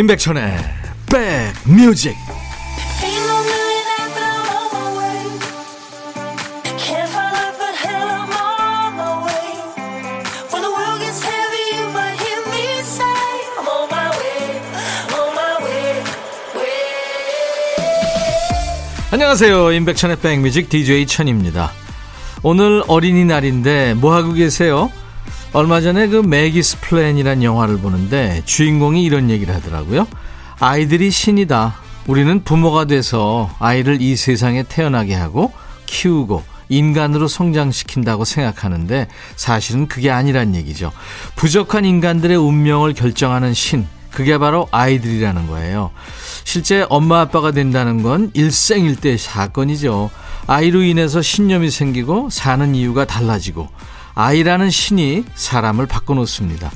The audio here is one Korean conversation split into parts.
임백천의 백뮤직. 안녕하세요. 임백천의 백뮤직 DJ 천입니다. 오늘 어린이날인데 뭐하고 계세요? 얼마 전에 그 매기스 플랜이란 영화를 보는데 주인공이 이런 얘기를 하더라고요. 아이들이 신이다. 우리는 부모가 돼서 아이를 이 세상에 태어나게 하고 키우고 인간으로 성장시킨다고 생각하는데 사실은 그게 아니란 얘기죠. 부족한 인간들의 운명을 결정하는 신. 그게 바로 아이들이라는 거예요. 실제 엄마 아빠가 된다는 건 일생일대 사건이죠. 아이로 인해서 신념이 생기고 사는 이유가 달라지고 아이라는 신이 사람을 바꿔놓습니다.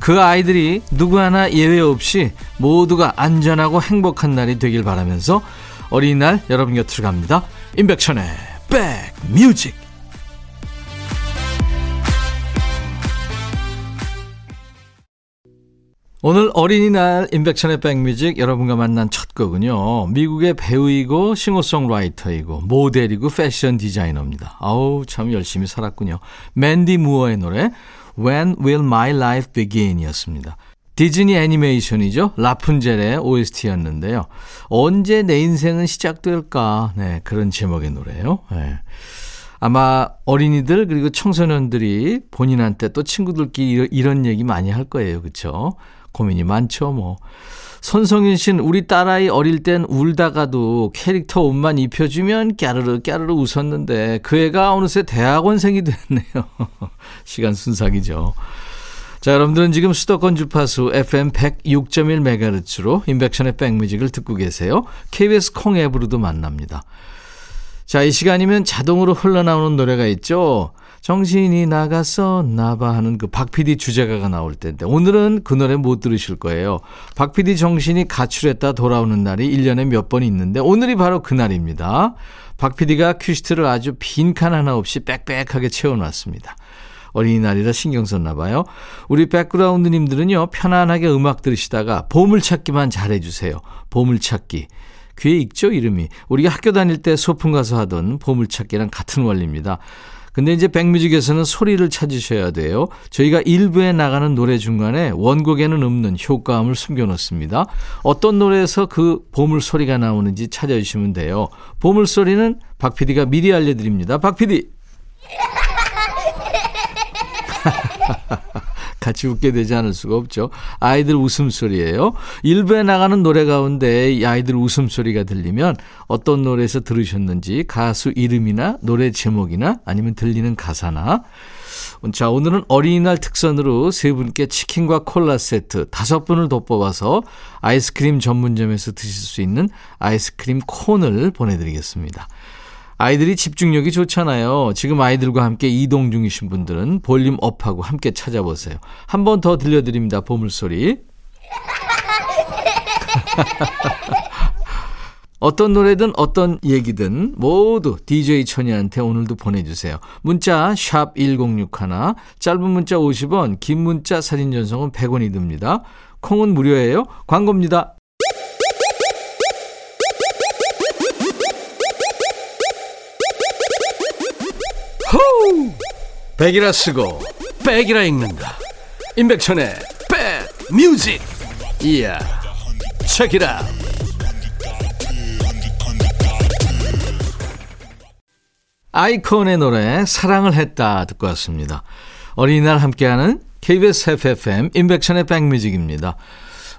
그 아이들이 누구 하나 예외 없이 모두가 안전하고 행복한 날이 되길 바라면서 어린이날 여러분 곁으로 갑니다. 임백천의 백뮤직 오늘 어린이날 임백천의 백뮤직 여러분과 만난 첫 곡은요. 미국의 배우이고 싱어송라이터이고 모델이고 패션 디자이너입니다. 아우 참 열심히 살았군요. 맨디 무어의 노래 When Will My Life Begin 이었습니다. 디즈니 애니메이션이죠. 라푼젤의 OST였는데요. 언제 내 인생은 시작될까? 네, 그런 제목의 노래예요. 네. 아마 어린이들 그리고 청소년들이 본인한테 또 친구들끼리 이런 얘기 많이 할 거예요. 그렇죠? 고민이 많죠, 뭐. 손성윤 씨는 우리 딸아이 어릴 땐 울다가도 캐릭터 옷만 입혀주면 깨르르 깨르르 웃었는데 그 애가 어느새 대학원생이 됐네요. 시간 순삭이죠. 자, 여러분들은 지금 수도권 주파수 FM 106.1MHz로 인백션의 백뮤직을 듣고 계세요. KBS 콩 앱으로도 만납니다. 자, 이 시간이면 자동으로 흘러나오는 노래가 있죠. 정신이 나갔었나봐 하는 그 박PD 주제가가 나올 텐데 오늘은 그 노래 못 들으실 거예요. 박PD 정신이 가출했다 돌아오는 날이 1년에 몇 번 있는데 오늘이 바로 그 날입니다. 박PD가 큐시트를 아주 빈칸 하나 없이 빽빽하게 채워놨습니다. 어린이날이라 신경 썼나 봐요. 우리 백그라운드님들은요 편안하게 음악 들으시다가 보물찾기만 잘해주세요. 보물찾기. 귀에 익죠 이름이. 우리가 학교 다닐 때 소풍 가서 하던 보물찾기랑 같은 원리입니다. 근데 이제 백뮤직에서는 소리를 찾으셔야 돼요. 저희가 일부에 나가는 노래 중간에 원곡에는 없는 효과음을 숨겨놓습니다. 어떤 노래에서 그 보물 소리가 나오는지 찾아주시면 돼요. 보물 소리는 박 PD가 미리 알려드립니다. 박 PD. 같이 웃게 되지 않을 수가 없죠. 아이들 웃음소리예요. 일부에 나가는 노래 가운데 이 아이들 웃음소리가 들리면 어떤 노래에서 들으셨는지 가수 이름이나 노래 제목이나 아니면 들리는 가사나 자, 오늘은 어린이날 특선으로 세 분께 치킨과 콜라 세트 다섯 분을 더 뽑아서 아이스크림 전문점에서 드실 수 있는 아이스크림 콘을 보내드리겠습니다. 아이들이 집중력이 좋잖아요. 지금 아이들과 함께 이동 중이신 분들은 볼륨 업하고 함께 찾아보세요. 한 번 더 들려드립니다. 보물소리. 어떤 노래든 어떤 얘기든 모두 DJ 천이한테 오늘도 보내주세요. 문자 1061, 짧은 문자 50원, 긴 문자 사진 전송은 100원이 듭니다. 콩은 무료예요. 광고입니다. 백이라 쓰고 백이라 읽는다. 임백천의 백 뮤직. 이야. 책이라. 아이콘의 노래 사랑을 했다 듣고 왔습니다. 어린이날 함께하는 KBS FFM 임백천의 백뮤직입니다.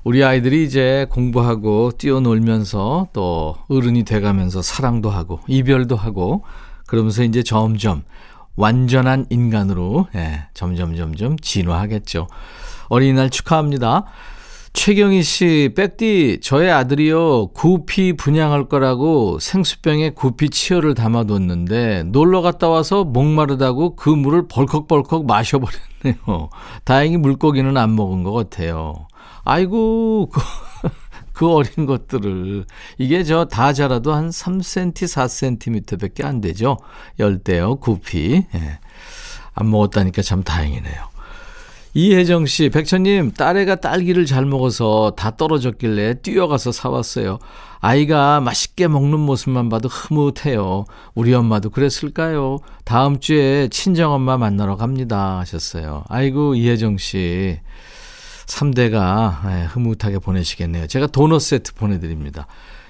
우리 아이들이 이제 공부하고 뛰어놀면서 또 어른이 돼가면서 사랑도 하고 이별도 하고 그러면서 이제 점점 완전한 인간으로 예, 점점 점점 진화하겠죠. 어린이날 축하합니다. 최경희 씨, 백디, 저의 아들이요, 구피 분양할 거라고 생수병에 구피 치어를 담아뒀는데, 놀러 갔다 와서 목마르다고 그 물을 벌컥벌컥 마셔버렸네요. 다행히 물고기는 안 먹은 것 같아요. 아이고, 그, 그 어린 것들을. 이게 저 다 자라도 한 3cm, 4cm 밖에 안 되죠. 열대요, 구피. 예. 안 먹었다니까 참 다행이네요. 이혜정 씨, 백천님, 딸애가 딸기를 잘 먹어서 다 떨어졌길래 뛰어가서 사왔어요. 아이가 맛있게 먹는 모습만 봐도 흐뭇해요. 우리 엄마도 그랬을까요? 다음 주에 친정엄마 만나러 갑니다. 하셨어요. 아이고, 이혜정 씨. 3대가 예, 흐뭇하게 보내시겠네요. 제가 도넛 세트 보내드립니다.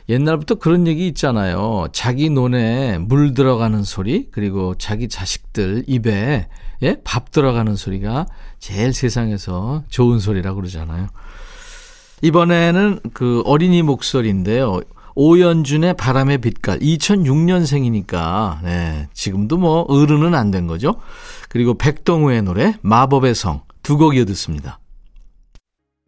옛날부터 그런 얘기 있잖아요. 자기 논에 물 들어가는 소리, 그리고 자기 자식들 입에 예? 밥 들어가는 소리가 제일 세상에서 좋은 소리라고 그러잖아요. 이번에는 그 어린이 목소리인데요. 오연준의 바람의 빛깔 2006년생이니까 네, 지금도 뭐 어른은 안 된 거죠. 그리고 백동우의 노래 마법의 성 두 곡 이어 듣습니다.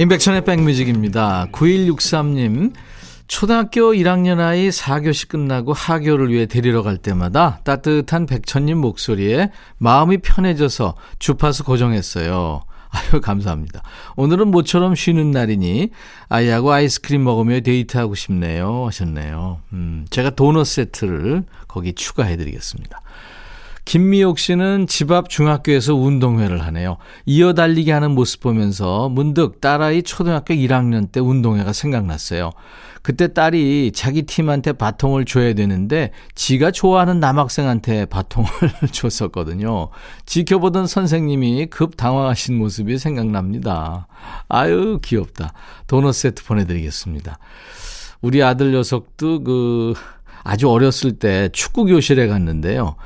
임백천의 백뮤직입니다. 9163님. 초등학교 1학년 아이 4교시 끝나고 하교를 위해 데리러 갈 때마다 따뜻한 백천님 목소리에 마음이 편해져서 주파수 고정했어요. 아유, 감사합니다. 오늘은 모처럼 쉬는 날이니 아이하고 아이스크림 먹으며 데이트하고 싶네요. 하셨네요. 음, 제가 도넛 세트를 거기 추가해 드리겠습니다. 김미옥 씨는 집 앞 중학교에서 운동회를 하네요. 이어 달리기 하는 모습 보면서 문득 딸아이 초등학교 1학년 때 운동회가 생각났어요. 그때 딸이 자기 팀한테 바통을 줘야 되는데 지가 좋아하는 남학생한테 바통을 줬었거든요. 지켜보던 선생님이 급 당황하신 모습이 생각납니다. 아유, 귀엽다. 도넛 세트 보내드리겠습니다. 우리 아들 녀석도 그 아주 어렸을 때 축구 교실에 갔는데요.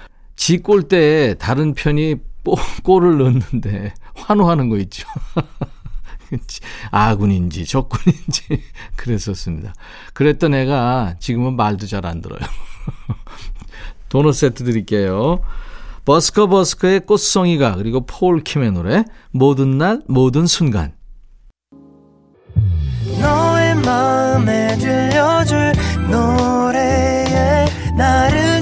지 골대에 다른 편이 골을 넣는데 환호하는 거 있죠. 아군인지 적군인지 그랬었습니다. 그랬던 애가 지금은 말도 잘 안 들어요. 도넛 세트 드릴게요. 버스커 버스커의 꽃송이가 그리고 폴 킴의 노래 모든 날 모든 순간 너의 마음에 들려줄 노래에 나를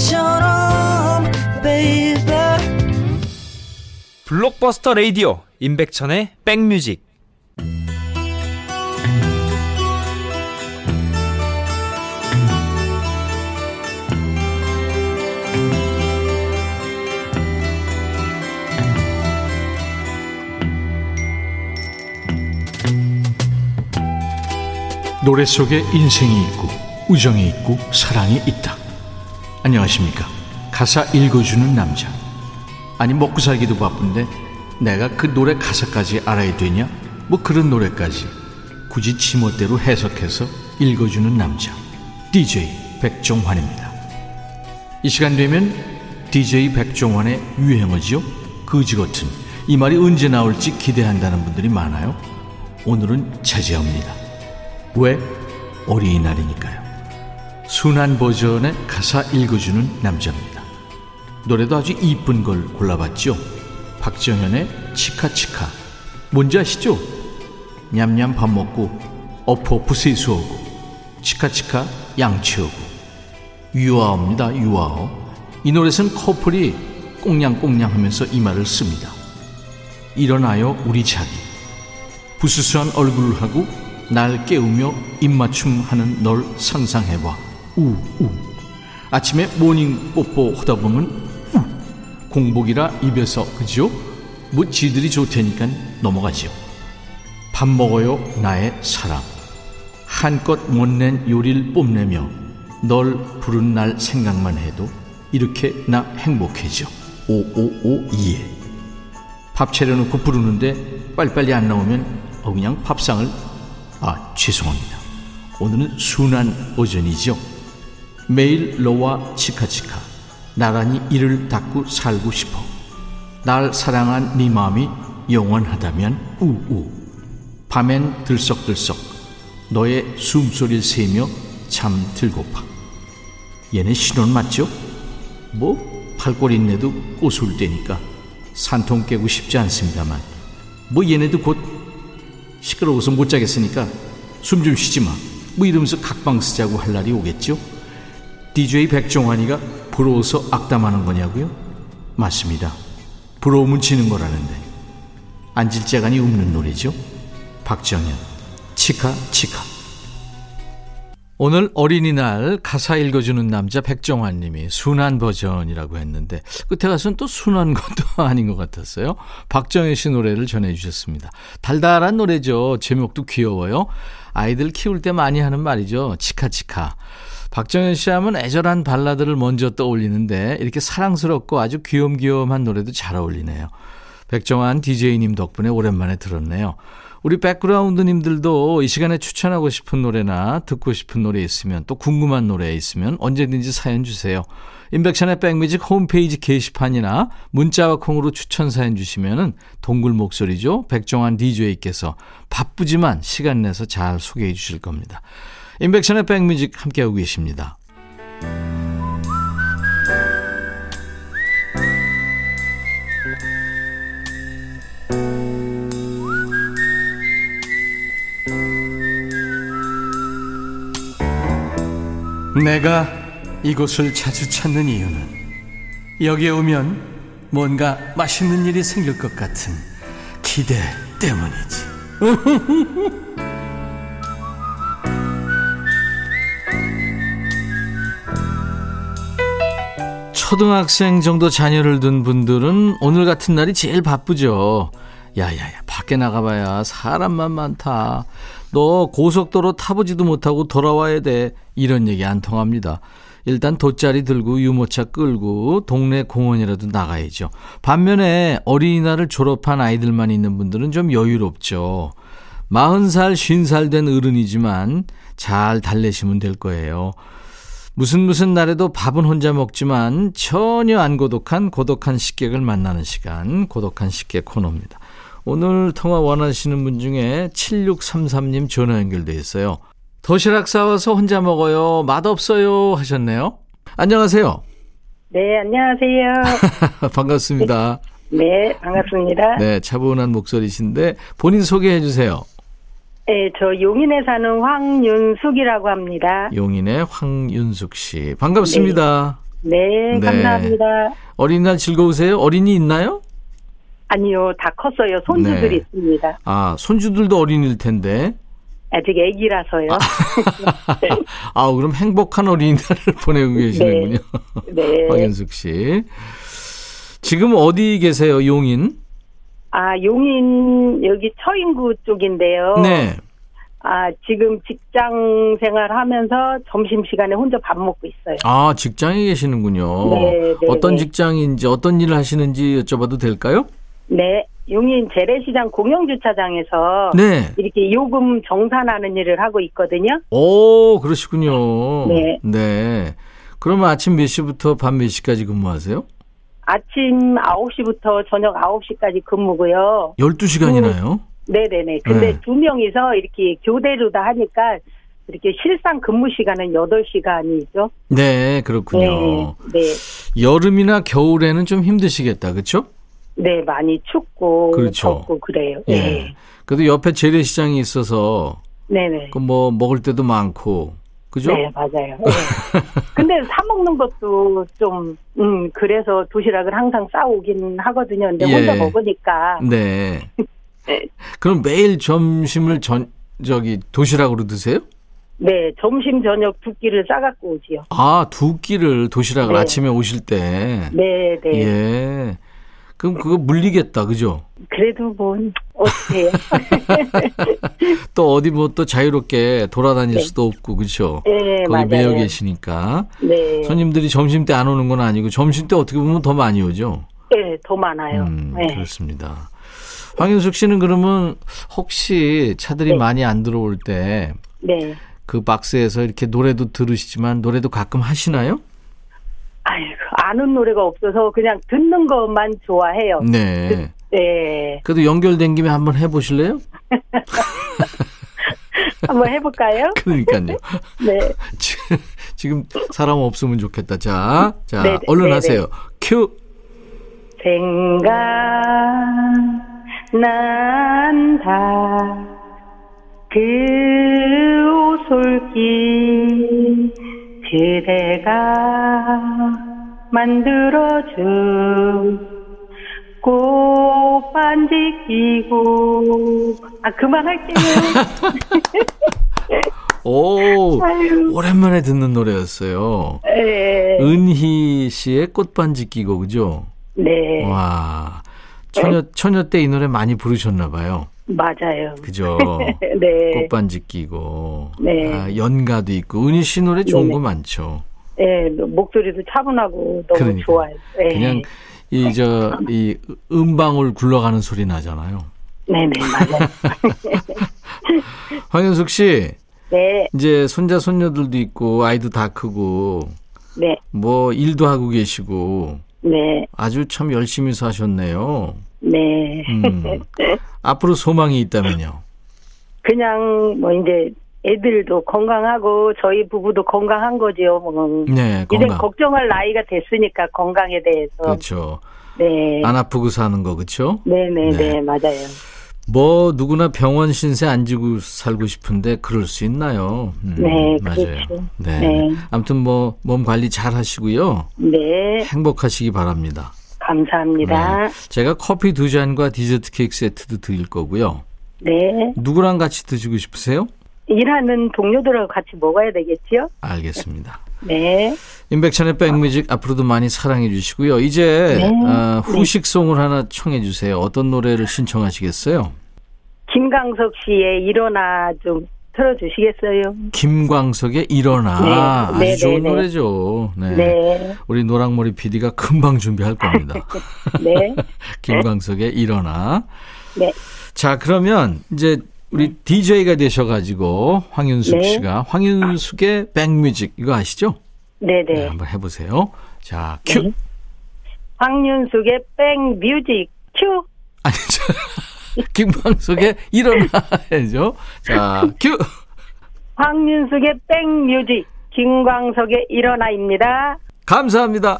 지금처럼 baby 블록버스터 레이디오 임백천의 백뮤직 노래 속에 인생이 있고 우정이 있고 사랑이 있다. 안녕하십니까. 가사 읽어주는 남자. 아니 먹고 살기도 바쁜데 내가 그 노래 가사까지 알아야 되냐? 뭐 그런 노래까지 굳이 지멋대로 해석해서 읽어주는 남자. DJ 백종환입니다. 이 시간 되면 DJ 백종환의 유행어지요? 그지 같은 이 말이 언제 나올지 기대한다는 분들이 많아요. 오늘은 차지합니다. 왜? 어린이날이니까요. 순한 버전의 가사 읽어주는 남자입니다. 노래도 아주 이쁜 걸 골라봤죠. 박정현의 치카치카. 뭔지 아시죠? 냠냠 밥 먹고 어퍼프 세수하고 치카치카 양치하고 유아어입니다. 유아어. 이 노래에서는 커플이 꽁냥꽁냥 하면서 이 말을 씁니다. 일어나요 우리 자기. 부스스한 얼굴을 하고 날 깨우며 입맞춤하는 널 상상해봐. 우, 우. 아침에 모닝 뽀뽀 하다 보면 우. 공복이라 입에서 그죠? 뭐 지들이 좋다니까 넘어가지요. 밥 먹어요 나의 사랑. 한껏 멋 낸 요리를 뽐내며 널 부른 날 생각만 해도 이렇게 나 행복해져. 오오오예. 밥 차려놓고 부르는데 빨리빨리 안 나오면 어 그냥 밥상을 아 죄송합니다. 오늘은 순한 오전이죠. 매일 너와 치카치카 나란히 이를 닦고 살고 싶어. 날 사랑한 네 마음이 영원하다면 우우. 밤엔 들썩들썩 너의 숨소리를 세며 잠들고파. 얘네 신혼 맞죠? 뭐 팔골 인내도 꼬술 때니까 산통 깨고 싶지 않습니다만 뭐 얘네도 곧 시끄러워서 못 자겠으니까 숨 좀 쉬지 마. 뭐 이러면서 각방 쓰자고 할 날이 오겠죠? DJ 백종환이가 부러워서 악담하는 거냐고요? 맞습니다. 부러우면 지는 거라는데. 안질재간이 웃는 노래죠? 박정현, 치카 치카. 오늘 어린이날 가사 읽어주는 남자 백종환 님이 순한 버전이라고 했는데 끝에 가서는 또 순한 것도 아닌 것 같았어요. 박정현 씨 노래를 전해주셨습니다. 달달한 노래죠. 제목도 귀여워요. 아이들 키울 때 많이 하는 말이죠. 치카치카. 박정현 씨 하면 애절한 발라드를 먼저 떠올리는데 이렇게 사랑스럽고 아주 귀염귀염한 노래도 잘 어울리네요. 백정환 DJ님 덕분에 오랜만에 들었네요. 우리 백그라운드님들도 이 시간에 추천하고 싶은 노래나 듣고 싶은 노래 있으면 또 궁금한 노래 있으면 언제든지 사연 주세요. 인백션의 백뮤직 홈페이지 게시판이나 문자와 콩으로 추천 사연 주시면은 동굴 목소리죠. 백종환 DJ께서 바쁘지만 시간 내서 잘 소개해 주실 겁니다. 인백션의 백뮤직 함께하고 계십니다. 내가 이곳을 자주 찾는 이유는 여기에 오면 뭔가 맛있는 일이 생길 것 같은 기대 때문이지. 초등학생 정도 자녀를 둔 분들은 오늘 같은 날이 제일 바쁘죠. 야야야, 밖에 나가봐야 사람만 많다. 너 고속도로 타보지도 못하고 돌아와야 돼. 이런 얘기 안 통합니다. 일단 돗자리 들고 유모차 끌고 동네 공원이라도 나가야죠. 반면에 어린이날을 졸업한 아이들만 있는 분들은 좀 여유롭죠. 40살, 50살 된 어른이지만 잘 달래시면 될 거예요. 무슨 무슨 날에도 밥은 혼자 먹지만 전혀 안 고독한 고독한 식객을 만나는 시간, 고독한 식객 코너입니다. 오늘 통화 원하시는 분 중에 7633님 전화 연결돼 있어요. 도시락 싸와서 혼자 먹어요. 맛없어요. 하셨네요. 안녕하세요. 네, 안녕하세요. 반갑습니다. 네, 반갑습니다. 네, 차분한 목소리신데 본인 소개해 주세요. 네, 저 용인에 사는 황윤숙이라고 합니다. 용인의 황윤숙 씨. 반갑습니다. 네, 네 감사합니다. 어린이날 즐거우세요? 어린이 있나요? 아니요, 다 컸어요. 손주들이 네. 있습니다. 아, 손주들도 어린일 텐데. 아직 애기라서요. 아, 그럼 행복한 어린이날을 보내고 계시는군요. 네. 네. 황현숙 씨. 지금 어디 계세요, 용인? 아, 용인 여기 처인구 쪽인데요. 네. 아, 지금 직장 생활 하면서 점심 시간에 혼자 밥 먹고 있어요. 아, 직장에 계시는군요. 네, 네 어떤 네. 직장인지 어떤 일을 하시는지 여쭤봐도 될까요? 네. 용인 재래시장 공영주차장에서 네. 이렇게 요금 정산하는 일을 하고 있거든요. 오, 그러시군요. 네. 네. 그러면 아침 몇 시부터 밤 몇 시까지 근무하세요? 아침 9시부터 저녁 9시까지 근무고요. 12시간이나요? 그, 네네네. 근데 네. 두 명이서 이렇게 교대로 다 하니까 이렇게 실상 근무 시간은 8시간이죠. 네, 그렇군요. 네, 네. 여름이나 겨울에는 좀 힘드시겠다. 그렇죠? 네, 많이 춥고 그렇죠. 덥고 그래요. 예. 네. 그래도 옆에 재래시장이 있어서 네네. 그뭐 먹을 때도 많고 그죠? 네, 맞아요. 네. 근데 사 먹는 것도 좀, 음, 그래서 도시락을 항상 싸오긴 하거든요. 근데 예. 혼자 먹으니까. 네. 네. 그럼 매일 점심을 전, 저기, 도시락으로 드세요? 네, 점심, 저녁 두 끼를 싸갖고 오지요. 아, 두 끼를 도시락을 네. 아침에 오실 때? 네, 네. 예. 그럼 그거 물리겠다, 그죠? 그래도 뭐 어떻게? 또 어디 뭐 또 자유롭게 돌아다닐 네. 수도 없고 그렇죠. 네, 거기 맞아요. 매여 계시니까. 네. 손님들이 점심 때 안 오는 건 아니고 점심 때 어떻게 보면 더 많이 오죠. 네, 더 많아요. 음, 네. 그렇습니다. 황윤숙 씨는 그러면 혹시 차들이 네. 많이 안 들어올 때 네. 그 박스에서 이렇게 노래도 들으시지만 노래도 가끔 하시나요? 아는 노래가 없어서 그냥 듣는 것만 좋아해요. 네. 네. 그래도 연결된 김에 한번 해보실래요? 한번 해볼까요? 그러니까요. 네. 지금 사람 없으면 좋겠다. 자, 자, 네네, 얼른 네네. 하세요. 큐. 생각 난다. 그 오솔길 그대가 만들어준 꽃반지 끼고 아 그만할게요. 오, 아유. 오랜만에 듣는 노래였어요. 네. 은희 씨의 꽃반지 끼고 그죠? 네. 와, 처녀 처녀 때 이 노래 많이 부르셨나 봐요. 맞아요. 그죠? 네. 꽃반지 끼고. 네. 아, 연가도 있고 은희 씨 노래 좋은 네네. 거 많죠. 네, 목소리도 차분하고 너무 그러니까. 좋아요. 네. 그냥 이저이 음방울 굴러가는 소리 나잖아요. 네네, 맞아요. 황현숙 씨, 네, 이제 손자 손녀들도 있고 아이도 다 크고 네, 뭐 일도 하고 계시고 네, 아주 참 열심히 사셨네요. 네. 음. 앞으로 소망이 있다면요. 그냥 뭐 이제 애들도 건강하고 저희 부부도 건강한 거지요. 뭐. 네, 이제 건강. 걱정할 나이가 됐으니까 건강에 대해서. 그렇죠. 네. 안 아프고 사는 거 그렇죠? 네네네, 네. 맞아요. 뭐 누구나 병원 신세 안 지고 살고 싶은데 그럴 수 있나요? 음, 네, 맞아요. 그렇죠. 네. 네. 아무튼 뭐 몸 관리 잘 하시고요. 네, 행복하시기 바랍니다. 감사합니다. 네. 제가 커피 두 잔과 디저트 케이크 세트도 드릴 거고요. 네. 누구랑 같이 드시고 싶으세요? 일하는 동료들하고 같이 먹어야 되겠지요? 알겠습니다. 네. 임백천의 백뮤직 앞으로도 많이 사랑해 주시고요. 이제 네. 어, 후식송을 하나 청해 주세요. 어떤 노래를 신청하시겠어요? 김강석 씨의 일어나 좀 틀어주시겠어요? 김광석의 일어나 네. 아주 네, 좋은 네, 네. 노래죠. 네. 네. 우리 노랑머리 PD가 금방 준비할 겁니다. 네. 김광석의 일어나. 네. 자 그러면 이제 우리 DJ가 되셔가지고 황윤숙 네. 씨가 황윤숙의 백뮤직 이거 아시죠? 네, 네 네. 한번 해보세요. 자 큐. 네. 황윤숙의 백뮤직 큐. 아니 저 김광석의 일어나야죠. 자 큐. 황윤숙의 백뮤직 김광석의 일어나입니다. 감사합니다.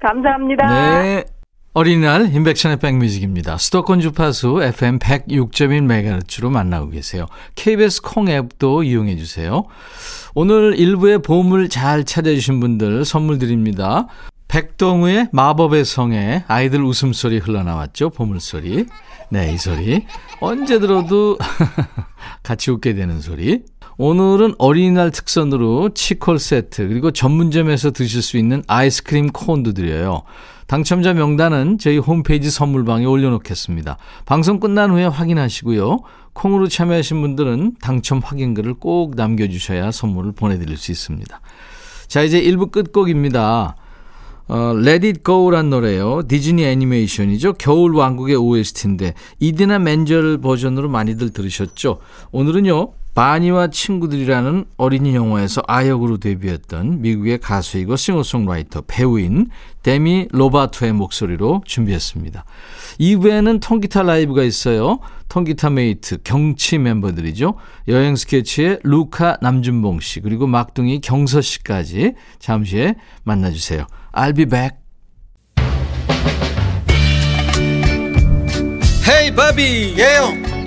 감사합니다. 네. 어린이날 임백천의 백뮤직입니다. 수도권 주파수 FM 106.1MHz로 만나고 계세요. KBS 콩 앱도 이용해 주세요. 오늘 일부의 보물 잘 찾아주신 분들 선물 드립니다. 백동우의 마법의 성에 아이들 웃음소리 흘러나왔죠. 보물소리. 네, 이 소리. 언제 들어도 같이 웃게 되는 소리. 오늘은 어린이날 특선으로 치콜 세트 그리고 전문점에서 드실 수 있는 아이스크림 콘도 드려요. 당첨자 명단은 저희 홈페이지 선물방에 올려놓겠습니다. 방송 끝난 후에 확인하시고요. 콩으로 참여하신 분들은 당첨 확인글을 꼭 남겨주셔야 선물을 보내드릴 수 있습니다. 자 이제 1부 끝곡입니다. 어, Let It Go란 노래요. 디즈니 애니메이션이죠. 겨울 왕국의 OST인데 이디나 맨젤 버전으로 많이들 들으셨죠. 오늘은요. 바니와 친구들이라는 어린이 영화에서 아역으로 데뷔했던 미국의 가수이고 싱어송라이터 배우인 데미 로바토의 목소리로 준비했습니다. 2부에는 통기타 라이브가 있어요. 통기타 메이트 경치 멤버들이죠. 여행 스케치의 루카 남준봉 씨 그리고 막둥이 경서 씨까지 잠시 후에 만나주세요. I'll be back. Hey 바비 예영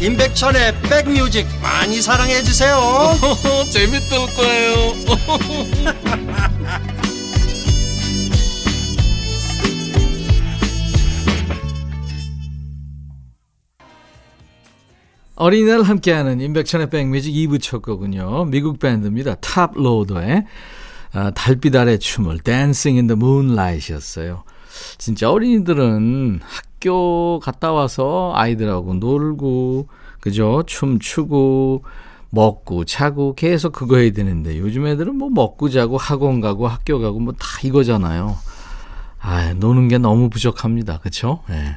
임백천의 백뮤직 많이 사랑해 주세요. 재밌을 거예요. 어린이날 함께하는 임백천의 백뮤직 2부 첫 거군요. 미국 밴드입니다. 탑로더의 아, 달빛 아래 춤을 Dancing in the Moonlight이었어요. 진짜 어린이들은 학교 갔다 와서 아이들하고 놀고 그죠? 춤추고 먹고 자고 계속 그거 해야 되는데 요즘 애들은 뭐 먹고 자고 학원 가고 학교 가고 뭐 다 이거잖아요. 아, 노는 게 너무 부족합니다. 그렇죠? 예.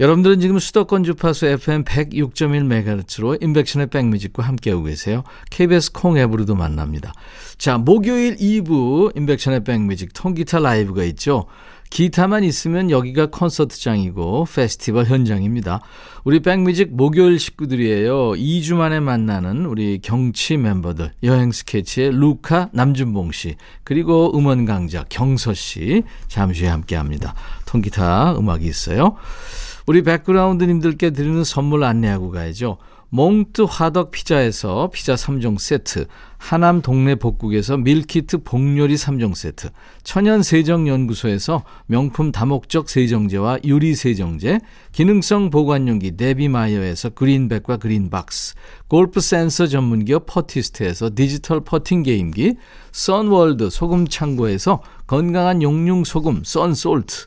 여러분들은 지금 수도권 주파수 FM 106.1MHz로 임백천의 백뮤직과 함께하고 계세요. KBS 콩 앱으로도 만납니다. 자, 목요일 2부 임백천의 백뮤직 통기타 라이브가 있죠. 기타만 있으면 여기가 콘서트장이고 페스티벌 현장입니다. 우리 백뮤직 목요일 식구들이에요. 2주 만에 만나는 우리 경치 멤버들. 여행 스케치의 루카 남준봉 씨, 그리고 음원 강자 경서 씨 잠시 후에 함께 합니다. 통기타 음악이 있어요. 우리 백그라운드님들께 드리는 선물 안내하고 가야죠. 몽트 화덕 피자에서 피자 3종 세트, 하남 동네 복국에서 밀키트 복요리 3종 세트, 천연 세정연구소에서 명품 다목적 세정제와 유리 세정제, 기능성 보관용기 데비마이어에서 그린백과 그린박스, 골프 센서 전문기업 퍼티스트에서 디지털 퍼팅 게임기, 선월드 소금 창고에서 건강한 용융 소금 썬솔트,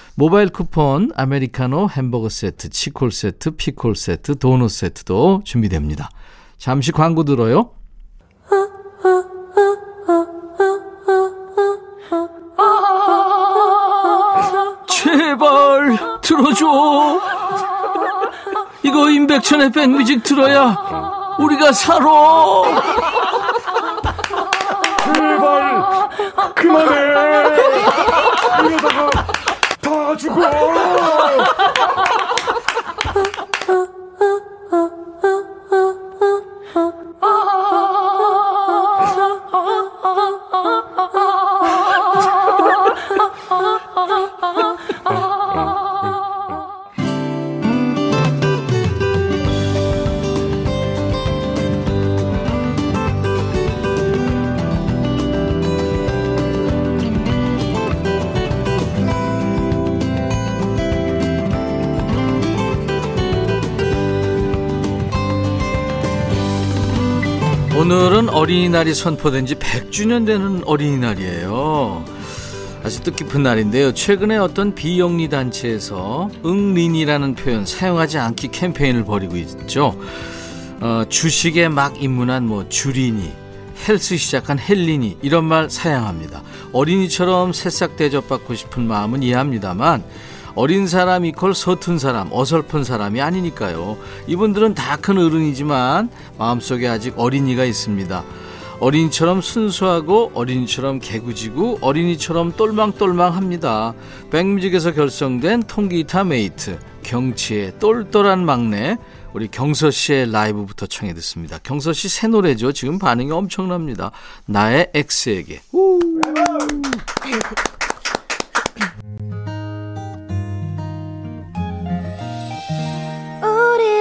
모바일 쿠폰, 아메리카노 햄버거 세트, 치콜 세트, 피콜 세트, 도넛 세트도 준비됩니다. 잠시 광고 들어요. 제발 들어줘. 이거 임백천의 백뮤직 들어야 우리가 살아. 제발 그만해. 이러다가 다죽 어. 어린이날이 선포된 지 100주년 되는 어린이날이에요. 아주 뜻깊은 날인데요. 최근에 어떤 비영리 단체에서 응린이라는 표현 사용하지 않기 캠페인을 벌이고 있죠. 어, 주식에 막 입문한 뭐 주린이, 헬스 시작한 헬린이 이런 말 사용합니다. 어린이처럼 새싹 대접받고 싶은 마음은 이해합니다만 어린 사람 이퀄 서툰 사람, 어설픈 사람이 아니니까요. 이분들은 다 큰 어른이지만 마음속에 아직 어린이가 있습니다. 어린이처럼 순수하고 어린이처럼 개구지고 어린이처럼 똘망똘망합니다. 백뮤직에서 결성된 통기타 메이트 경치의 똘똘한 막내 우리 경서 씨의 라이브부터 청해 듣습니다. 경서 씨 새 노래죠. 지금 반응이 엄청납니다. 나의 X에게.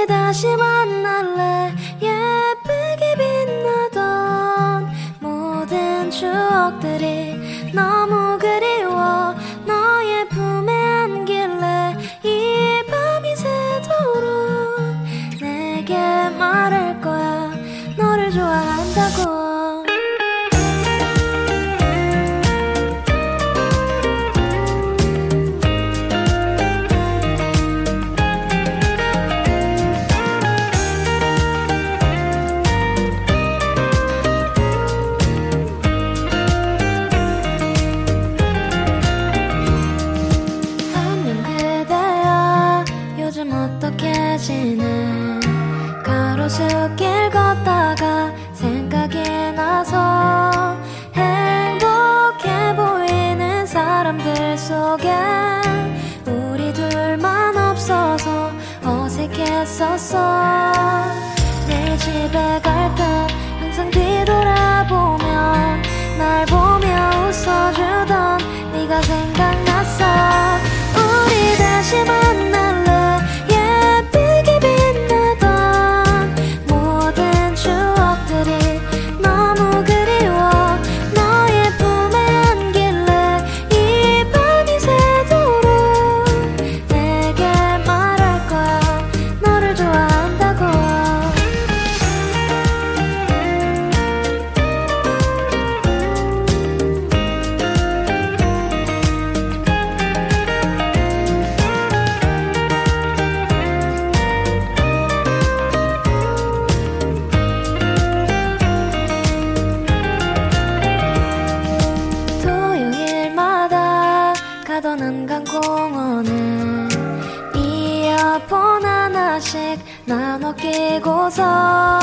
다시 만날래? 예쁘게 빛나던 모든 추억들이 하나씩 나눠 끼고서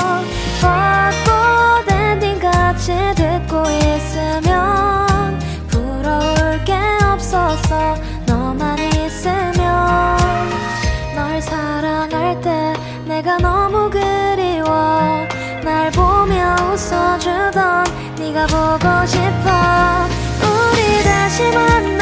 벚꽃 엔딩 같이 듣고 있으면 부러울 게 없었어 너만 있으면 널 사랑할 때 내가 너무 그리워. 날 보며 웃어주던 네가 보고 싶어. 우리 다시 만날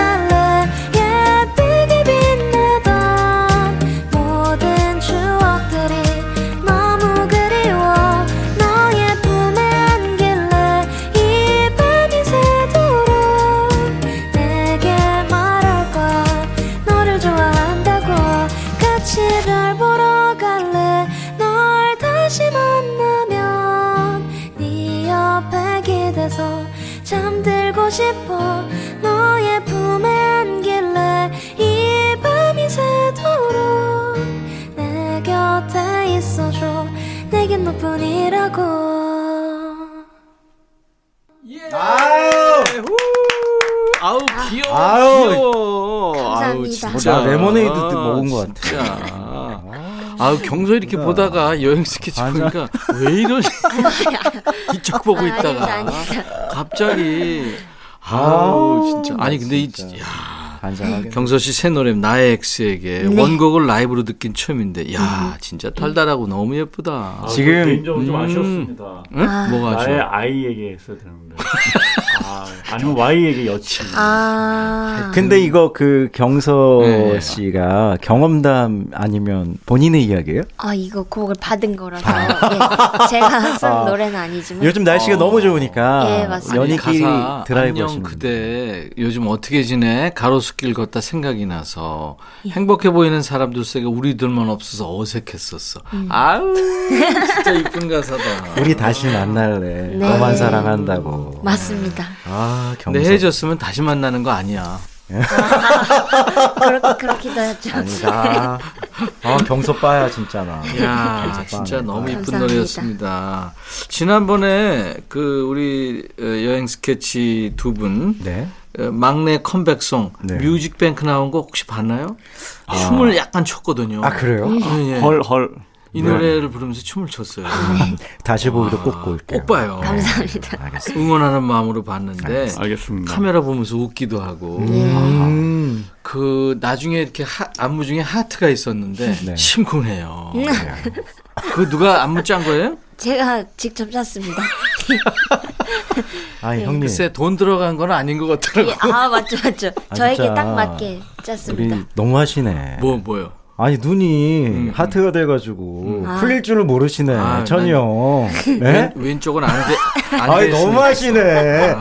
진짜. 나 레모네이드 먹은 것 같아. 진짜. 아우 경서 이렇게 보다가 여행 스케치 맞아. 보니까 왜 이러지 이쪽 보고 아, 있다가. 갑자기 아우 진짜 아니 근데 이 진짜. 야, 환장하게. 경서 씨 새 노래 나의 X에게 네. 원곡을 라이브로 듣긴 처음인데 야 진짜 달달하고 너무 예쁘다 아, 지금- 저 개인적으로 좀 음. 아쉬웠습니다. 응? 아. 뭐가 나의 아쉬워 아이에게 했어야 되는데. 아, 아니면 Y에게 여친. 아 근데 이거 그 경서 네. 씨가 경험담 아니면 본인의 이야기예요? 아 이거 곡을 받은 거라서 예, 제가 쓴 아. 노래는 아니지만 요즘 날씨가 어. 너무 좋으니까 예, 맞습니다. 연인끼리 가사 드라이브 안녕 그대 요즘 어떻게 지내 가로수길 걷다 생각이 나서 행복해 보이는 사람들 속에 우리들만 없어서 어색했었어 음. 아우 진짜 이쁜 가사다 우리 다시 만날래 네. 너만 사랑한다고 맞습니다. 아 경서 근데 헤어졌으면 다시 만나는 거 아니야 그렇, 그렇기도 하죠. 아니다 아 경서 빠야 진짜 나 야 진짜. 너무 이쁜. 노래였습니다 지난번에 그 우리 어, 여행 스케치 두 분 네 어, 막내 컴백송 네. 뮤직뱅크 나온 거 혹시 봤나요? 춤을 약간 췄거든요 아 그래요? 예, 예. 헐, 헐. 이 노래를 부르면서 춤을 췄어요. 다시 보기로 꼭 볼게요 꼭 봐요. 감사합니다. 응원하는 마음으로 봤는데 알겠습니다. 카메라 보면서 웃기도 하고 음. 그 나중에 이렇게 하- 안무 중에 하트가 있었는데 네. 심쿵해요. 그 누가 안무 짠 거예요? 제가 직접 짰습니다. 아니 형님 글쎄 돈 들어간 건 아닌 것 같더라고. 예, 아 맞죠 맞죠. 아, 저에게. 딱 맞게 짰습니다. 우리 너무 하시네 뭐 뭐요? 아니 눈이 음, 하트가 돼가지고 아. 풀릴 줄을 모르시네 아, 천이 형 네? 왼, 왼쪽은 안 돼. 안 아니. 너무 하시네